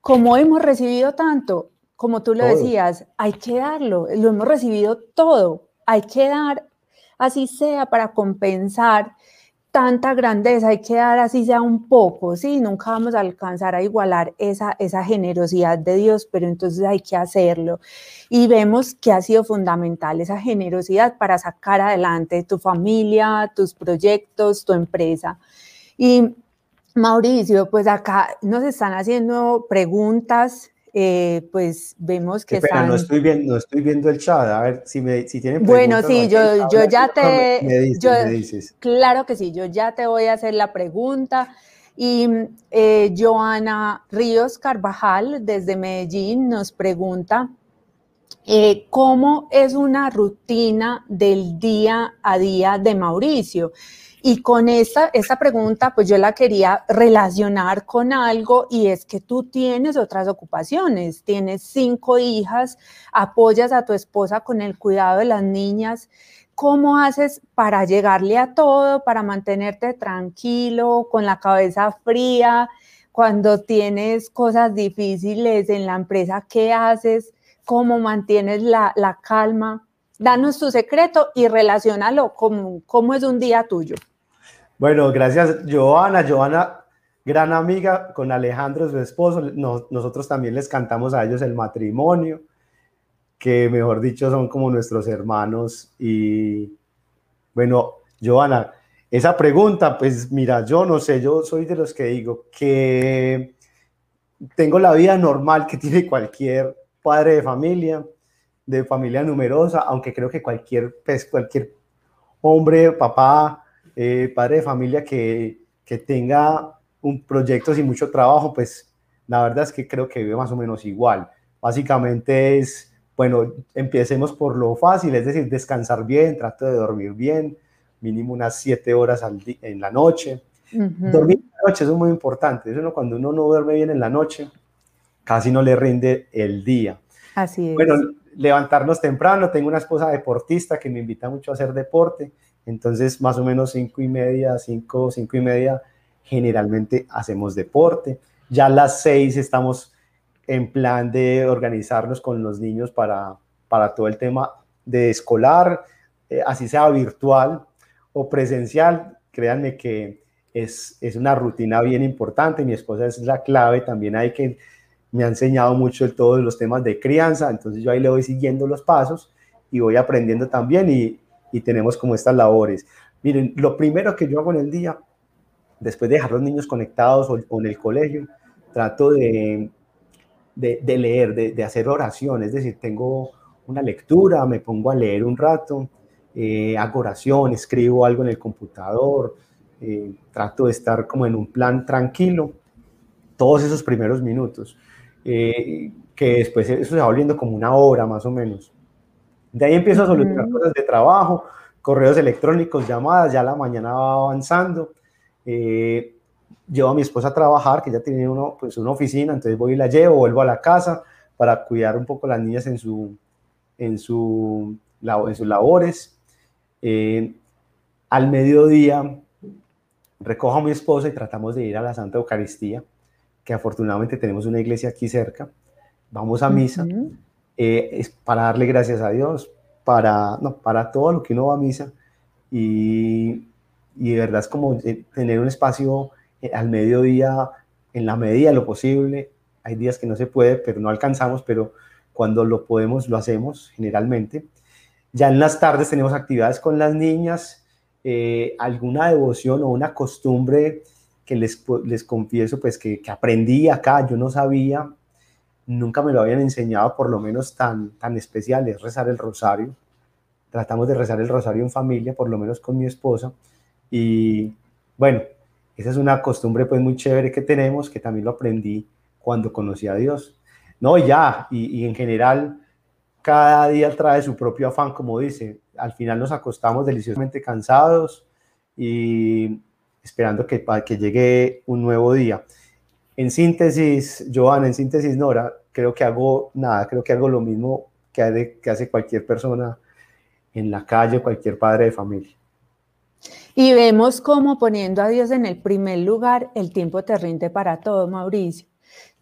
como hemos recibido tanto, como tú lo decías, hay que darlo, lo hemos recibido todo, hay que dar, así sea para compensar tanta grandeza, hay que dar así sea un poco, sí, nunca vamos a alcanzar a igualar esa, esa generosidad de Dios, pero entonces hay que hacerlo. Y vemos que ha sido fundamental esa generosidad para sacar adelante tu familia, tus proyectos, tu empresa. Y Mauricio, pues acá nos están haciendo preguntas eh, pues vemos que Espera, no estoy viendo, no estoy viendo el chat, a ver si me si tienen Bueno, sí, yo, yo ya te me dices, Claro que sí, yo ya te voy a hacer la pregunta. Y eh, Joana Ríos Carvajal desde Medellín nos pregunta eh, cómo es una rutina del día a día de Mauricio. Y con esta pregunta, pues yo la quería relacionar con algo y es que tú tienes otras ocupaciones, tienes cinco hijas, apoyas a tu esposa con el cuidado de las niñas. ¿Cómo haces para llegarle a todo, para mantenerte tranquilo, con la cabeza fría, cuando tienes cosas difíciles en la empresa? ¿Qué haces? ¿Cómo mantienes la, la calma? Danos tu secreto y relacionalo con cómo es un día tuyo. Bueno, gracias, Joana. Joana, gran amiga con Alejandro, su esposo. nosotros también les cantamos a ellos el matrimonio, que mejor dicho son como nuestros hermanos. Y bueno, Joana, esa pregunta, pues mira, yo no sé, yo soy de los que digo que tengo la vida normal que tiene cualquier padre de familia, de familia numerosa, aunque creo que cualquier, pues, cualquier hombre, papá, eh, padre de familia que, que tenga un proyecto sin mucho trabajo, pues la verdad es que creo que vive más o menos igual. Básicamente es, bueno, empecemos por lo fácil, es decir, descansar bien, trato de dormir bien, mínimo unas siete horas al en la noche. Dormir en la noche es muy importante, eso cuando uno no duerme bien en la noche, casi no le rinde el día. Así es. Bueno, levantarnos temprano, tengo una esposa deportista que me invita mucho a hacer deporte, entonces, más o menos cinco y media, cinco, cinco y media, generalmente hacemos deporte. Ya a las seis estamos en plan de organizarnos con los niños para, para todo el tema de escolar, eh, así sea virtual o presencial. Créanme que es, es una rutina bien importante. Mi esposa es la clave también hay que me ha enseñado mucho de todos los temas de crianza, entonces yo ahí le voy siguiendo los pasos y voy aprendiendo también y, y tenemos como estas labores. Miren, lo primero que yo hago en el día, después de dejar los niños conectados o, en el colegio, trato de, de, leer, de, hacer oración, es decir, tengo una lectura, me pongo a leer un rato, eh, hago oración, escribo algo en el computador, eh, trato de estar como en un plan tranquilo, todos esos primeros minutos, eh, que después eso se va volviendo como una hora más o menos. De ahí empiezo a solucionar cosas de trabajo, correos electrónicos, llamadas, ya la mañana va avanzando. Eh, llevo a mi esposa a trabajar, que ya tiene uno, pues una oficina, entonces voy y la llevo, vuelvo a la casa para cuidar un poco a las niñas en, su, en, su, en sus labores. Eh, al mediodía recojo a mi esposa y tratamos de ir a la Santa Eucaristía, que afortunadamente tenemos una iglesia aquí cerca. Vamos a misa. Eh, es para darle gracias a Dios, para, no, para todo lo que uno va a misa y, y de verdad es como tener un espacio eh, al mediodía en la medida de lo posible. Hay días que no se puede, pero no alcanzamos, pero cuando lo podemos, lo hacemos generalmente. Ya en las tardes tenemos actividades con las niñas, eh, alguna devoción o una costumbre que les, les confieso pues que, aprendí acá, yo no sabía, nunca me lo habían enseñado por lo menos tan, tan especial, es rezar el rosario. Tratamos de rezar el rosario en familia, por lo menos con mi esposa. Y bueno, esa es una costumbre pues muy chévere que tenemos, que también lo aprendí cuando conocí a Dios. No, ya, y, en general, cada día trae su propio afán, como dice. Al final nos acostamos deliciosamente cansados y esperando que, que llegue un nuevo día. En síntesis, Joan, en síntesis, Nora, creo que hago nada, creo que hago lo mismo que, que hace cualquier persona en la calle, cualquier padre de familia. Y vemos cómo poniendo a Dios en el primer lugar, el tiempo te rinde para todo, Mauricio.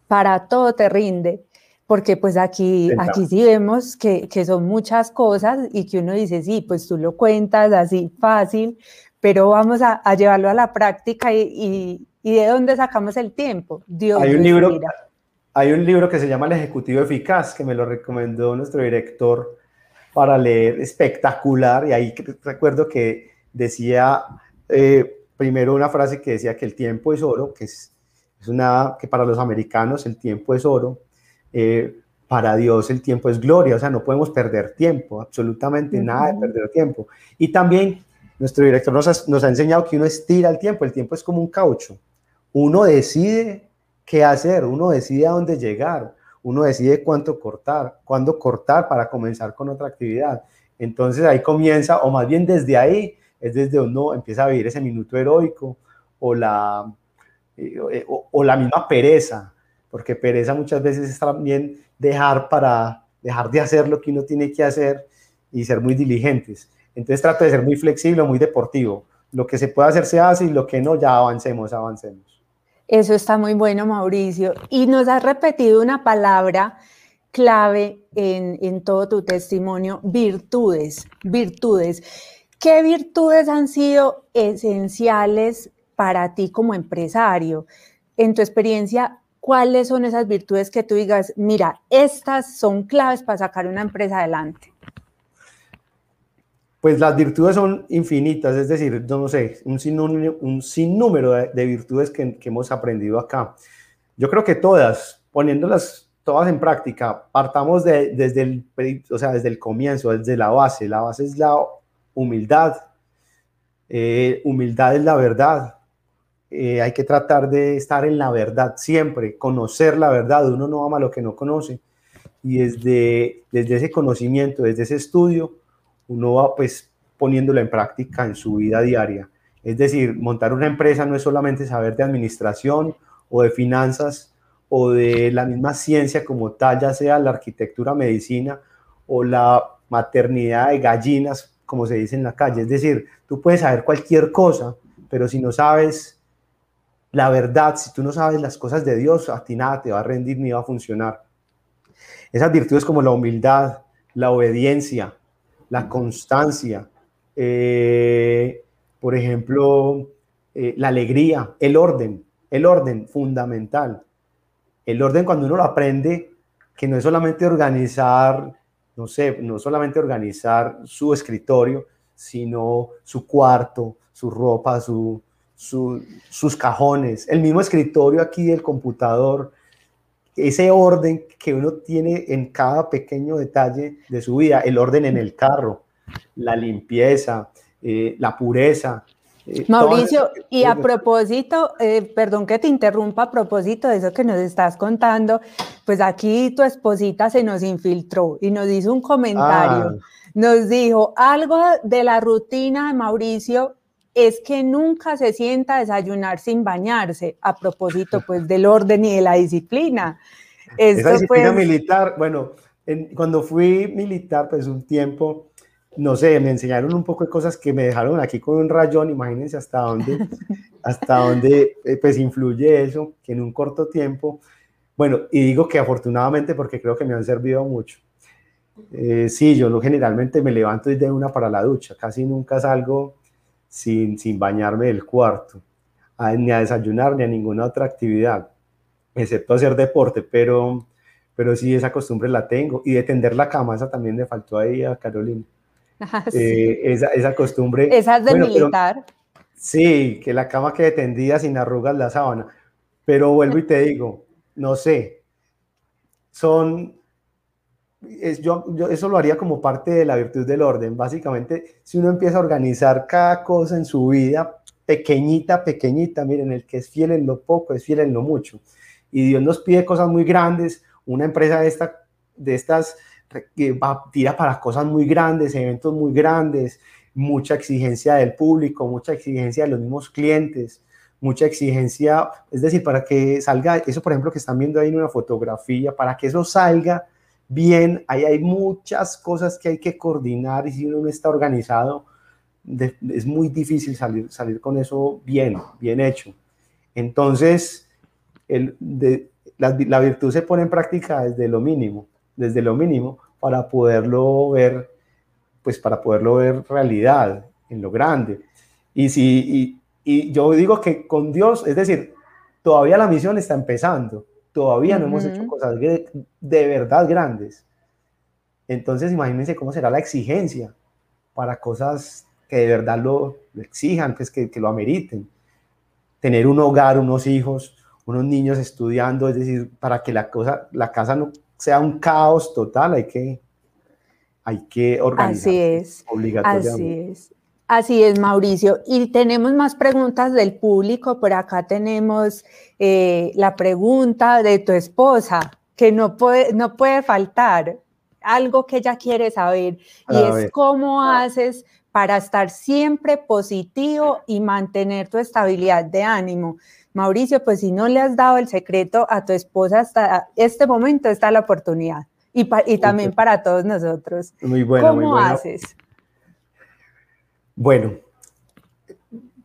Para todo te rinde porque pues aquí, aquí sí vemos que, que, son muchas cosas y que uno dice, sí, pues tú lo cuentas así fácil, pero vamos a, a llevarlo a la práctica y, y, de dónde sacamos el tiempo. Dios hay un, libro, hay un libro que se llama El Ejecutivo Eficaz, que me lo recomendó nuestro director para leer, espectacular, y ahí recuerdo que decía eh, primero una frase que decía que el tiempo es oro, que es, es una, que para los americanos el tiempo es oro, eh, para Dios el tiempo es gloria, o sea, no podemos perder tiempo, absolutamente nada de perder tiempo. Y también nuestro director nos ha, nos ha, enseñado que uno estira el tiempo, el tiempo es como un caucho. Uno decide qué hacer, uno decide a dónde llegar, uno decide cuánto cortar, cuándo cortar para comenzar con otra actividad. Entonces ahí comienza, o más bien desde ahí, es desde donde uno empieza a vivir ese minuto heroico o la, eh, o, o la misma pereza, porque pereza muchas veces es también dejar para dejar de hacer lo que uno tiene que hacer y ser muy diligentes. Entonces trato de ser muy flexible, muy deportivo. Lo que se puede hacer se hace y lo que no, ya avancemos, avancemos. Eso está muy bueno, Mauricio. Y nos has repetido una palabra clave en, en todo tu testimonio, virtudes, virtudes. ¿Qué virtudes han sido esenciales para ti como empresario? En tu experiencia, ¿cuáles son esas virtudes que tú digas, mira, estas son claves para sacar una empresa adelante? Pues las virtudes son infinitas, es decir, no sé, un sinnúmero, un de, virtudes que, hemos aprendido acá. Yo creo que todas, poniéndolas todas en práctica, partamos de, desde, el, o sea, desde el comienzo, desde la base. La base es la humildad. Eh, humildad es la verdad. Eh, hay que tratar de estar en la verdad siempre, conocer la verdad. Uno no ama lo que no conoce. Y desde, desde ese conocimiento, desde ese estudio, uno va pues poniéndolo en práctica en su vida diaria. Es decir, montar una empresa no es solamente saber de administración o de finanzas o de la misma ciencia como tal, ya sea la arquitectura, medicina o la maternidad de gallinas, como se dice en la calle. Es decir, tú puedes saber cualquier cosa, pero si no sabes la verdad, si tú no sabes las cosas de Dios, a ti nada te va a rendir ni va a funcionar. Esas virtudes como la humildad, la obediencia, la constancia, eh, por ejemplo, eh, la alegría, el orden, el orden fundamental. El orden cuando uno lo aprende, que no es solamente organizar, no sé, no solamente organizar su escritorio, sino su cuarto, su ropa, su, sus cajones, el mismo escritorio aquí del computador, ese orden que uno tiene en cada pequeño detalle de su vida, el orden en el carro, la limpieza, eh, la pureza. Eh, Mauricio, y a propósito, eh, perdón que te interrumpa, a propósito de eso que nos estás contando, pues aquí tu esposita se nos infiltró y nos hizo un comentario. Ah. Nos dijo algo de la rutina de Mauricio es que nunca se sienta a desayunar sin bañarse, a propósito pues del orden y de la disciplina. Esa disciplina pues militar, bueno, cuando fui militar pues un tiempo, no sé, me enseñaron un poco de cosas que me dejaron aquí con un rayón, imagínense hasta dónde, *laughs* hasta dónde eh, pues influye eso, que en un corto tiempo, bueno, y digo que afortunadamente porque creo que me han servido mucho. Eh, sí, yo no, generalmente me levanto y de una para la ducha, casi nunca salgo sin, sin bañarme del cuarto, ni a desayunar ni a ninguna otra actividad, excepto hacer deporte, pero, pero sí esa costumbre la tengo. Y de tender la cama, esa también le faltó ahí a Carolina. *laughs* Ah, eh, esa, esa, costumbre. Esa es de militar. sí, que la cama quede tendida sin arrugas la sábana. Pero vuelvo y te digo, no sé, son, yo, yo, eso lo haría como parte de la virtud del orden. Básicamente, si uno empieza a organizar cada cosa en su vida, pequeñita, pequeñita, miren, el que es fiel en lo poco es fiel en lo mucho. Y Dios nos pide cosas muy grandes, una empresa de, esta, de estas que va, tira para cosas muy grandes, eventos muy grandes, mucha exigencia del público, mucha exigencia de los mismos clientes, mucha exigencia, es decir, para que salga, eso por ejemplo que están viendo ahí en una fotografía, para que eso salga bien, ahí hay muchas cosas que hay que coordinar y si uno no está organizado, es muy difícil salir, salir con eso bien, bien hecho. Entonces, el, de, la, la virtud se pone en práctica desde lo mínimo, desde lo mínimo, para poderlo ver, pues para poderlo ver realidad en lo grande. Y si, y yo digo que con Dios, es decir, todavía la misión está empezando, todavía no hemos hecho cosas de, verdad grandes. Entonces, imagínense cómo será la exigencia para cosas que de verdad lo, exijan, pues que, que, lo ameriten. Tener un hogar, unos hijos, unos niños estudiando, es decir, para que la, cosa, la casa no sea un caos total, hay que, hay que organizar. Así es. Así es. Así es, Mauricio. Y tenemos más preguntas del público. Por acá tenemos eh, la pregunta de tu esposa, que no puede, no puede faltar. Algo que ella quiere saber. y es cómo haces para estar siempre positivo y mantener tu estabilidad de ánimo. Mauricio, pues si no le has dado el secreto a tu esposa hasta este momento, está la oportunidad. Y, y también para todos nosotros. Muy bueno. ¿Cómo muy haces? Bueno,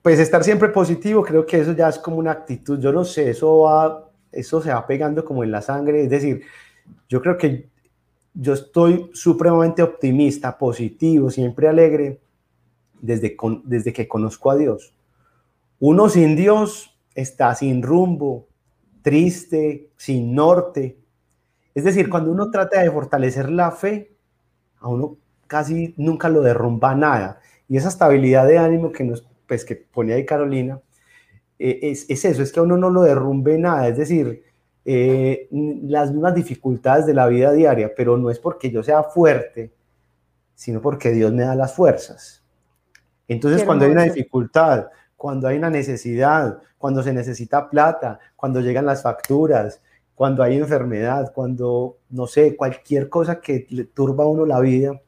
pues estar siempre positivo, creo que eso ya es como una actitud, yo no sé, eso va, eso se va pegando como en la sangre, es decir, yo creo que yo estoy supremamente optimista, positivo, siempre alegre desde, desde que conozco a Dios. Uno sin Dios está sin rumbo, triste, sin norte. Es decir, cuando uno trata de fortalecer la fe, a uno casi nunca lo derrumba nada. Y esa estabilidad de ánimo que nos pues, que pone ahí Carolina, eh, es, es, eso, es que a uno no lo derrumbe nada, es decir, eh, las mismas dificultades de la vida diaria, pero no es porque yo sea fuerte, sino porque Dios me da las fuerzas. Entonces, cuando hay una dificultad, cuando hay una necesidad, cuando se necesita plata, cuando llegan las facturas, cuando hay enfermedad, cuando, no sé, cualquier cosa que le turba a uno la vida,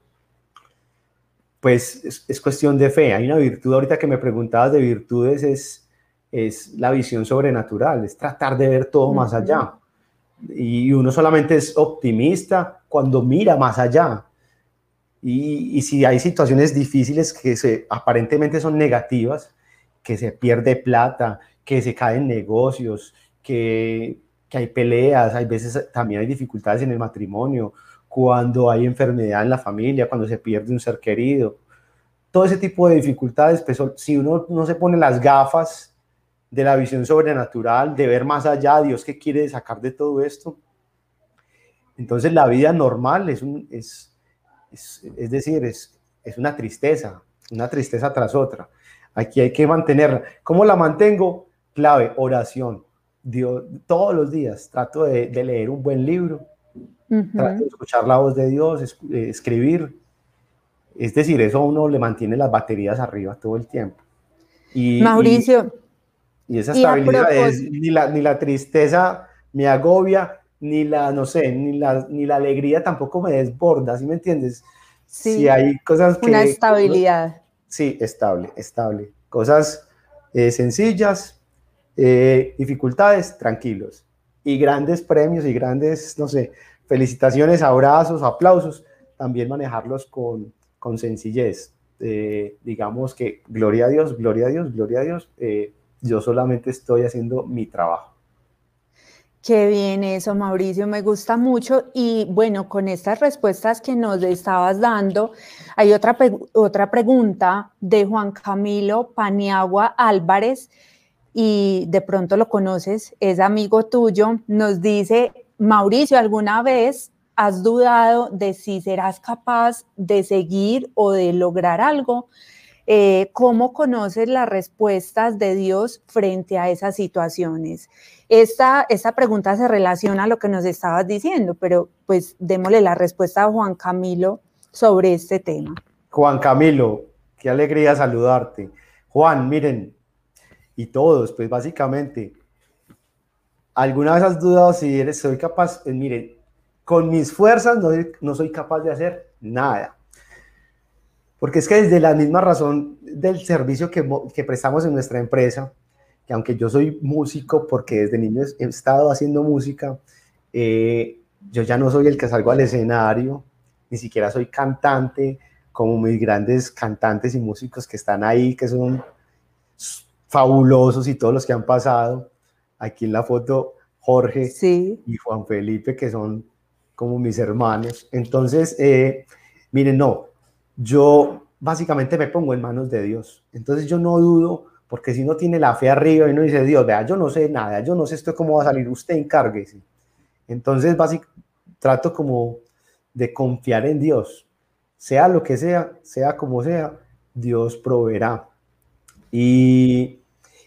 pues es, cuestión de fe. Hay una virtud, ahorita que me preguntabas de virtudes, es, es la visión sobrenatural, es tratar de ver todo más allá. Y uno solamente es optimista cuando mira más allá. Y, y, si hay situaciones difíciles que se, aparentemente son negativas, que se pierde plata, que se caen negocios, que, que hay peleas, hay veces también hay dificultades en el matrimonio, cuando hay enfermedad en la familia, cuando se pierde un ser querido. Todo ese tipo de dificultades, pues, si uno no se pone las gafas de la visión sobrenatural, de ver más allá, Dios qué quiere sacar de todo esto, entonces la vida normal es, es, es, decir, es, es una tristeza, una tristeza tras otra. Aquí hay que mantener, ¿cómo la mantengo? Clave, oración. Dios, todos los días trato de leer un buen libro, escuchar la voz de Dios, eh, escribir. Es decir, eso a uno le mantiene las baterías arriba todo el tiempo. Y, Mauricio. Y, esa estabilidad es, ni la, ni la tristeza me agobia, ni la, no sé, ni la, ni la alegría tampoco me desborda, ¿sí me entiendes? Sí, si hay cosas que... Una estabilidad. sí, estable, estable. Cosas eh, sencillas, eh, dificultades, tranquilos. Y grandes premios y grandes, no sé, felicitaciones, abrazos, aplausos, también manejarlos con, con sencillez. Eh, digamos que gloria a Dios, gloria a Dios, gloria a Dios, eh, yo solamente estoy haciendo mi trabajo. Qué bien eso, Mauricio, me gusta mucho. Y bueno, con estas respuestas que nos estabas dando, hay otra, otra pregunta de Juan Camilo Paniagua Álvarez, y de pronto lo conoces, es amigo tuyo, nos dice, Mauricio, ¿alguna vez has dudado de si serás capaz de seguir o de lograr algo, eh, ¿cómo conoces las respuestas de Dios frente a esas situaciones? Esta, esta pregunta se relaciona a lo que nos estabas diciendo, pero pues démosle la respuesta a Juan Camilo sobre este tema. Juan Camilo, qué alegría saludarte. Juan, miren, y todos, pues básicamente, ¿alguna vez has dudado si eres, soy capaz? Pues, miren, con mis fuerzas no, no soy capaz de hacer nada. Porque es que desde la misma razón del servicio que, que prestamos en nuestra empresa, que aunque yo soy músico, porque desde niño he estado haciendo música, eh, yo ya no soy el que salgo al escenario, ni siquiera soy cantante, como mis grandes cantantes y músicos que están ahí, que son fabulosos y todos los que han pasado. Aquí en la foto, Jorge y Juan Felipe, que son como mis hermanos. Entonces, eh, miren, no, yo básicamente me pongo en manos de Dios. Entonces yo no dudo, porque si no tiene la fe arriba y no dice, Dios, vea, yo no sé nada, yo no sé esto cómo va a salir, usted encárguese. Entonces, básicamente, trato como de confiar en Dios. Sea lo que sea, sea como sea, Dios proveerá. Y,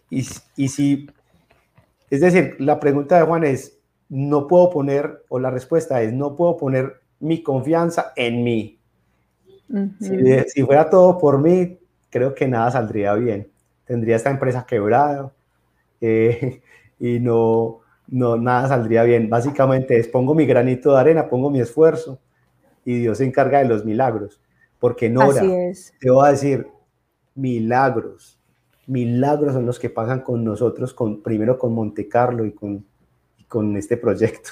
y, y si, es decir, la pregunta de Juan es, no puedo poner, o la respuesta es, no puedo poner mi confianza en mí, si, fuera todo por mí, creo que nada saldría bien. Tendría esta empresa quebrada eh, *laughs* y no, no, nada saldría bien. Básicamente es pongo mi granito de arena, pongo mi esfuerzo y Dios se encarga de los milagros. Porque Nora, te voy a decir, milagros, milagros son los que pasan con nosotros, con, primero con Monte Carlo y con, con este proyecto.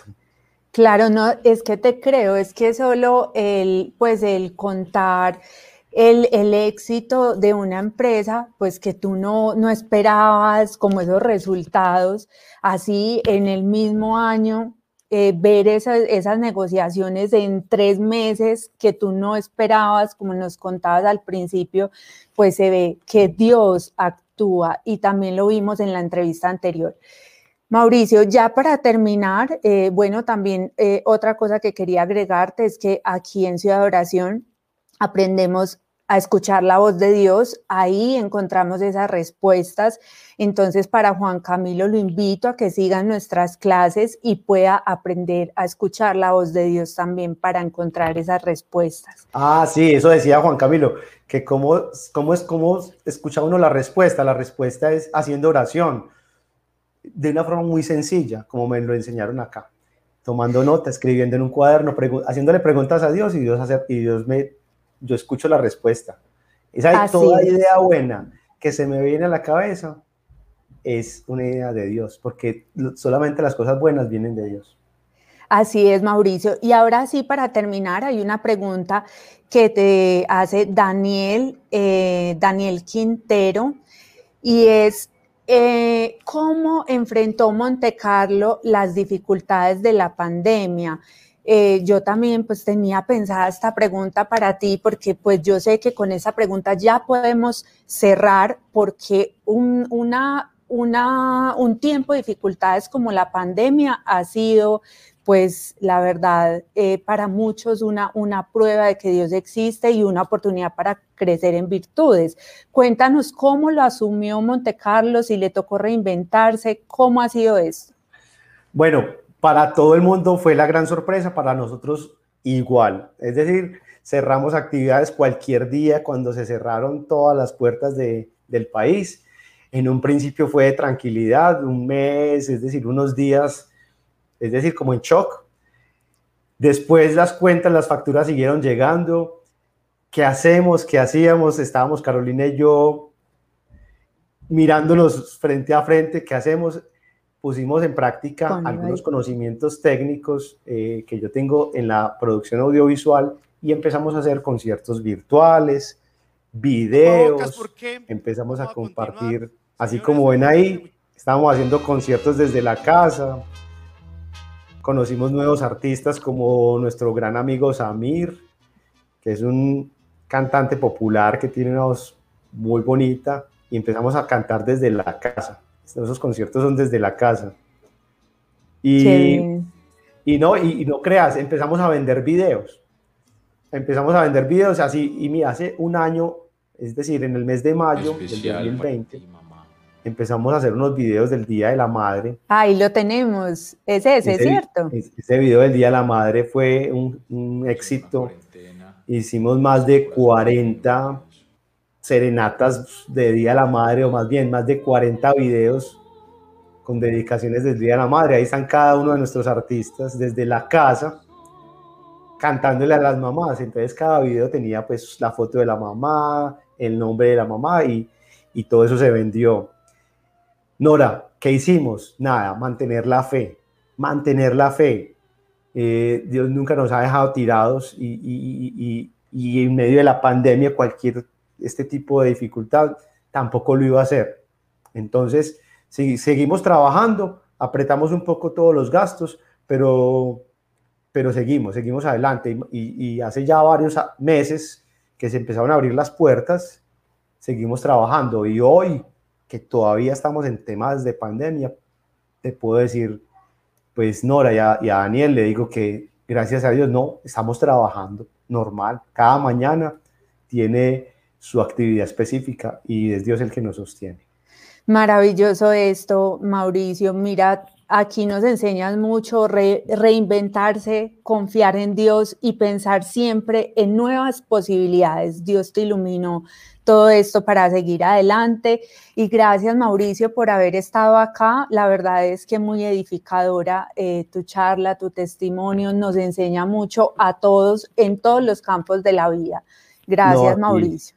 Claro, no, es que te creo, es que solo el, pues el contar el, el, éxito de una empresa, pues que tú no, no esperabas como esos resultados, así en el mismo año, eh, ver esas, esas negociaciones en tres meses que tú no esperabas, como nos contabas al principio, pues se ve que Dios actúa y también lo vimos en la entrevista anterior. Mauricio, ya para terminar, eh, bueno, también eh, otra cosa que quería agregarte es que aquí en Ciudad Oración aprendemos a escuchar la voz de Dios, ahí encontramos esas respuestas. Entonces, para Juan Camilo lo invito a que siga nuestras clases y pueda aprender a escuchar la voz de Dios también para encontrar esas respuestas. Ah, sí, eso decía Juan Camilo, que cómo, cómo es cómo escucha uno la respuesta. La respuesta es haciendo oración de una forma muy sencilla, como me lo enseñaron acá, tomando nota, escribiendo en un cuaderno, haciéndole preguntas a Dios y Dios, y Dios me, yo escucho la respuesta. Esa toda idea buena que se me viene a la cabeza es una idea de Dios, porque solamente las cosas buenas vienen de Dios. Así es, Mauricio. Y ahora sí, para terminar, hay una pregunta que te hace Daniel, eh, Daniel Quintero, y es, eh, ¿Cómo enfrentó Monte Carlo las dificultades de la pandemia? Eh, yo también pues tenía pensada esta pregunta para ti porque pues yo sé que con esa pregunta ya podemos cerrar porque un, tiempo de dificultades como la pandemia ha sido pues la verdad, eh, para muchos una, una prueba de que Dios existe y una oportunidad para crecer en virtudes. Cuéntanos cómo lo asumió Monte Carlo, si le tocó reinventarse, cómo ha sido esto. Bueno, para todo el mundo fue la gran sorpresa, para nosotros igual. Es decir, cerramos actividades cualquier día cuando se cerraron todas las puertas de, del país. En un principio fue de tranquilidad, un mes, es decir, unos días es decir, como en shock. Después las cuentas, las facturas siguieron llegando. ¿Qué hacemos? ¿Qué hacíamos? Estábamos Carolina y yo mirándonos frente a frente. ¿Qué hacemos? Pusimos en práctica algunos conocimientos técnicos eh, que yo tengo en la producción audiovisual y empezamos a hacer conciertos virtuales, videos, empezamos a compartir, así como ven ahí, estábamos haciendo conciertos desde la casa, conocimos nuevos artistas como nuestro gran amigo Samir, que es un cantante popular que tiene una voz muy bonita y empezamos a cantar desde la casa. Esos conciertos son desde la casa. Y, Y no, y, no creas, empezamos a vender videos. Empezamos a vender videos así, y mira, hace un año, es decir, en el mes de mayo del 2020, empezamos a hacer unos videos del Día de la Madre. Ahí lo tenemos, es ese, es cierto. Ese video del Día de la Madre fue un, un éxito. Hicimos más de 40 serenatas de Día de la Madre, o más bien más de 40 videos con dedicaciones del Día de la Madre. Ahí están cada uno de nuestros artistas desde la casa cantándole a las mamás. Entonces cada video tenía pues la foto de la mamá, el nombre de la mamá y, y todo eso se vendió. Nora, ¿qué hicimos? Nada, mantener la fe, mantener la fe. Eh, Dios nunca nos ha dejado tirados y, y, y, en medio de la pandemia cualquier este tipo de dificultad tampoco lo iba a hacer. Entonces, si, seguimos trabajando, apretamos un poco todos los gastos, pero, pero seguimos, seguimos adelante. Y, hace ya varios meses que se empezaron a abrir las puertas, seguimos trabajando. Y hoy, que todavía estamos en temas de pandemia, te puedo decir, pues Nora y a, y a Daniel le digo que gracias a Dios no, estamos trabajando normal. Cada mañana tiene su actividad específica y es Dios el que nos sostiene. Maravilloso esto, Mauricio. Mira, aquí nos enseñas mucho reinventarse, confiar en Dios y pensar siempre en nuevas posibilidades. Dios te iluminó todo esto para seguir adelante. Y gracias, Mauricio, por haber estado acá. La verdad es que muy edificadora eh, tu charla, tu testimonio, nos enseña mucho a todos en todos los campos de la vida. Gracias, Mauricio.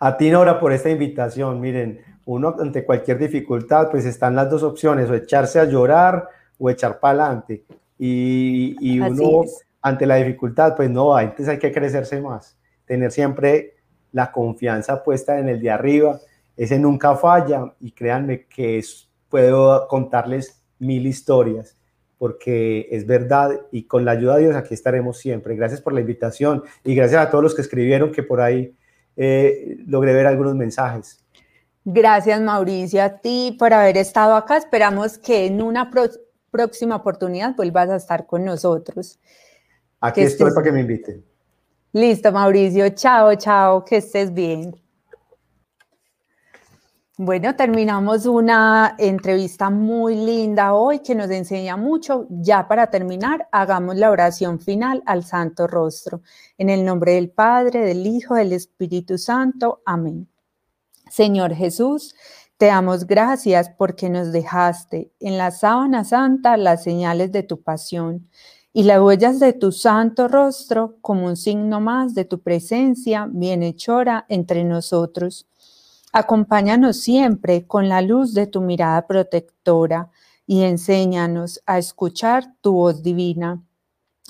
A ti, Nora, por esta invitación. Miren, uno ante cualquier dificultad, pues están las dos opciones, o echarse a llorar o echar para adelante. Y, y uno ante la dificultad, pues no, antes hay que crecerse más, tener siempre la confianza puesta en el de arriba, ese nunca falla y créanme que puedo contarles mil historias porque es verdad y con la ayuda de Dios aquí estaremos siempre. Gracias por la invitación y gracias a todos los que escribieron que por ahí eh, logré ver algunos mensajes. Gracias Mauricio a ti por haber estado acá. Esperamos que en una próxima oportunidad vuelvas a estar con nosotros. Aquí estoy para que me inviten. Listo Mauricio, chao, chao, que estés bien. Bueno, terminamos una entrevista muy linda hoy que nos enseña mucho. Ya para terminar, hagamos la oración final al Santo Rostro. En el nombre del Padre, del Hijo, del Espíritu Santo. Amén. Señor Jesús, te damos gracias porque nos dejaste en la sábana santa las señales de tu pasión y las huellas de tu santo rostro como un signo más de tu presencia bienhechora entre nosotros. Acompáñanos siempre con la luz de tu mirada protectora y enséñanos a escuchar tu voz divina.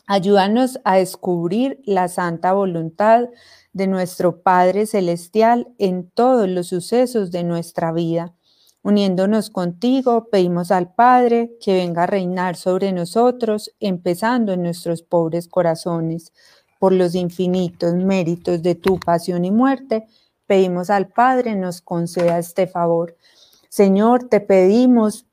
Ayúdanos a descubrir la santa voluntad de nuestro Padre Celestial en todos los sucesos de nuestra vida. Uniéndonos contigo, pedimos al Padre que venga a reinar sobre nosotros, empezando en nuestros pobres corazones. Por los infinitos méritos de tu pasión y muerte, pedimos al Padre nos conceda este favor. Señor, te pedimos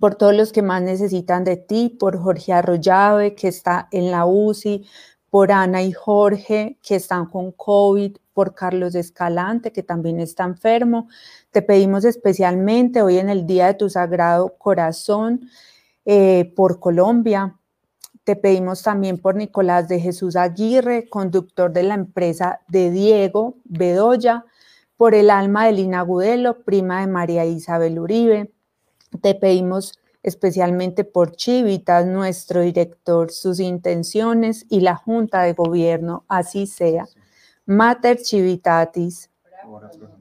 por todos los que más necesitan de ti, por Jorge Arroyave, que está en la UCI, por Ana y Jorge que están con COVID, por Carlos Escalante que también está enfermo. Te pedimos especialmente hoy en el Día de tu Sagrado Corazón eh, por Colombia. Te pedimos también por Nicolás de Jesús Aguirre, conductor de la empresa de Diego Bedoya, por el alma de Lina Gudelo, prima de María Isabel Uribe. Te pedimos especialmente por Chivitas, nuestro director, sus intenciones y la Junta de Gobierno, así sea. Mater Chivitatis,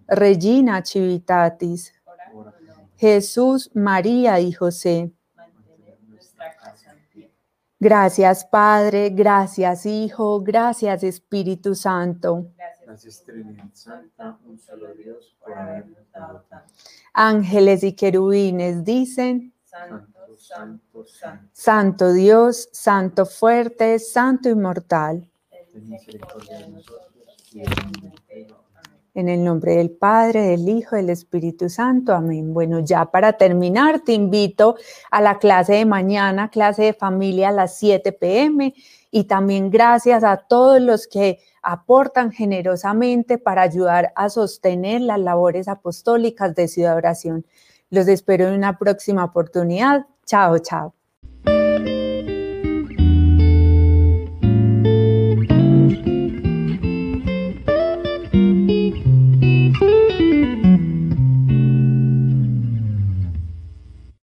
Regina Chivitatis, Jesús, María y José. Gracias Padre, gracias Hijo, gracias Espíritu Santo. Gracias Trinidad Santa, un solo Dios, por Ángeles y querubines dicen, Santo, santo, santo. Santo Dios, Santo fuerte, Santo inmortal. En el nombre del Padre, del Hijo, del Espíritu Santo. Amén. Bueno, ya para terminar, te invito a la clase de mañana, clase de familia a las 7 pm. Y también gracias a todos los que aportan generosamente para ayudar a sostener las labores apostólicas de Ciudad Oración. Los espero en una próxima oportunidad. Chao, chao.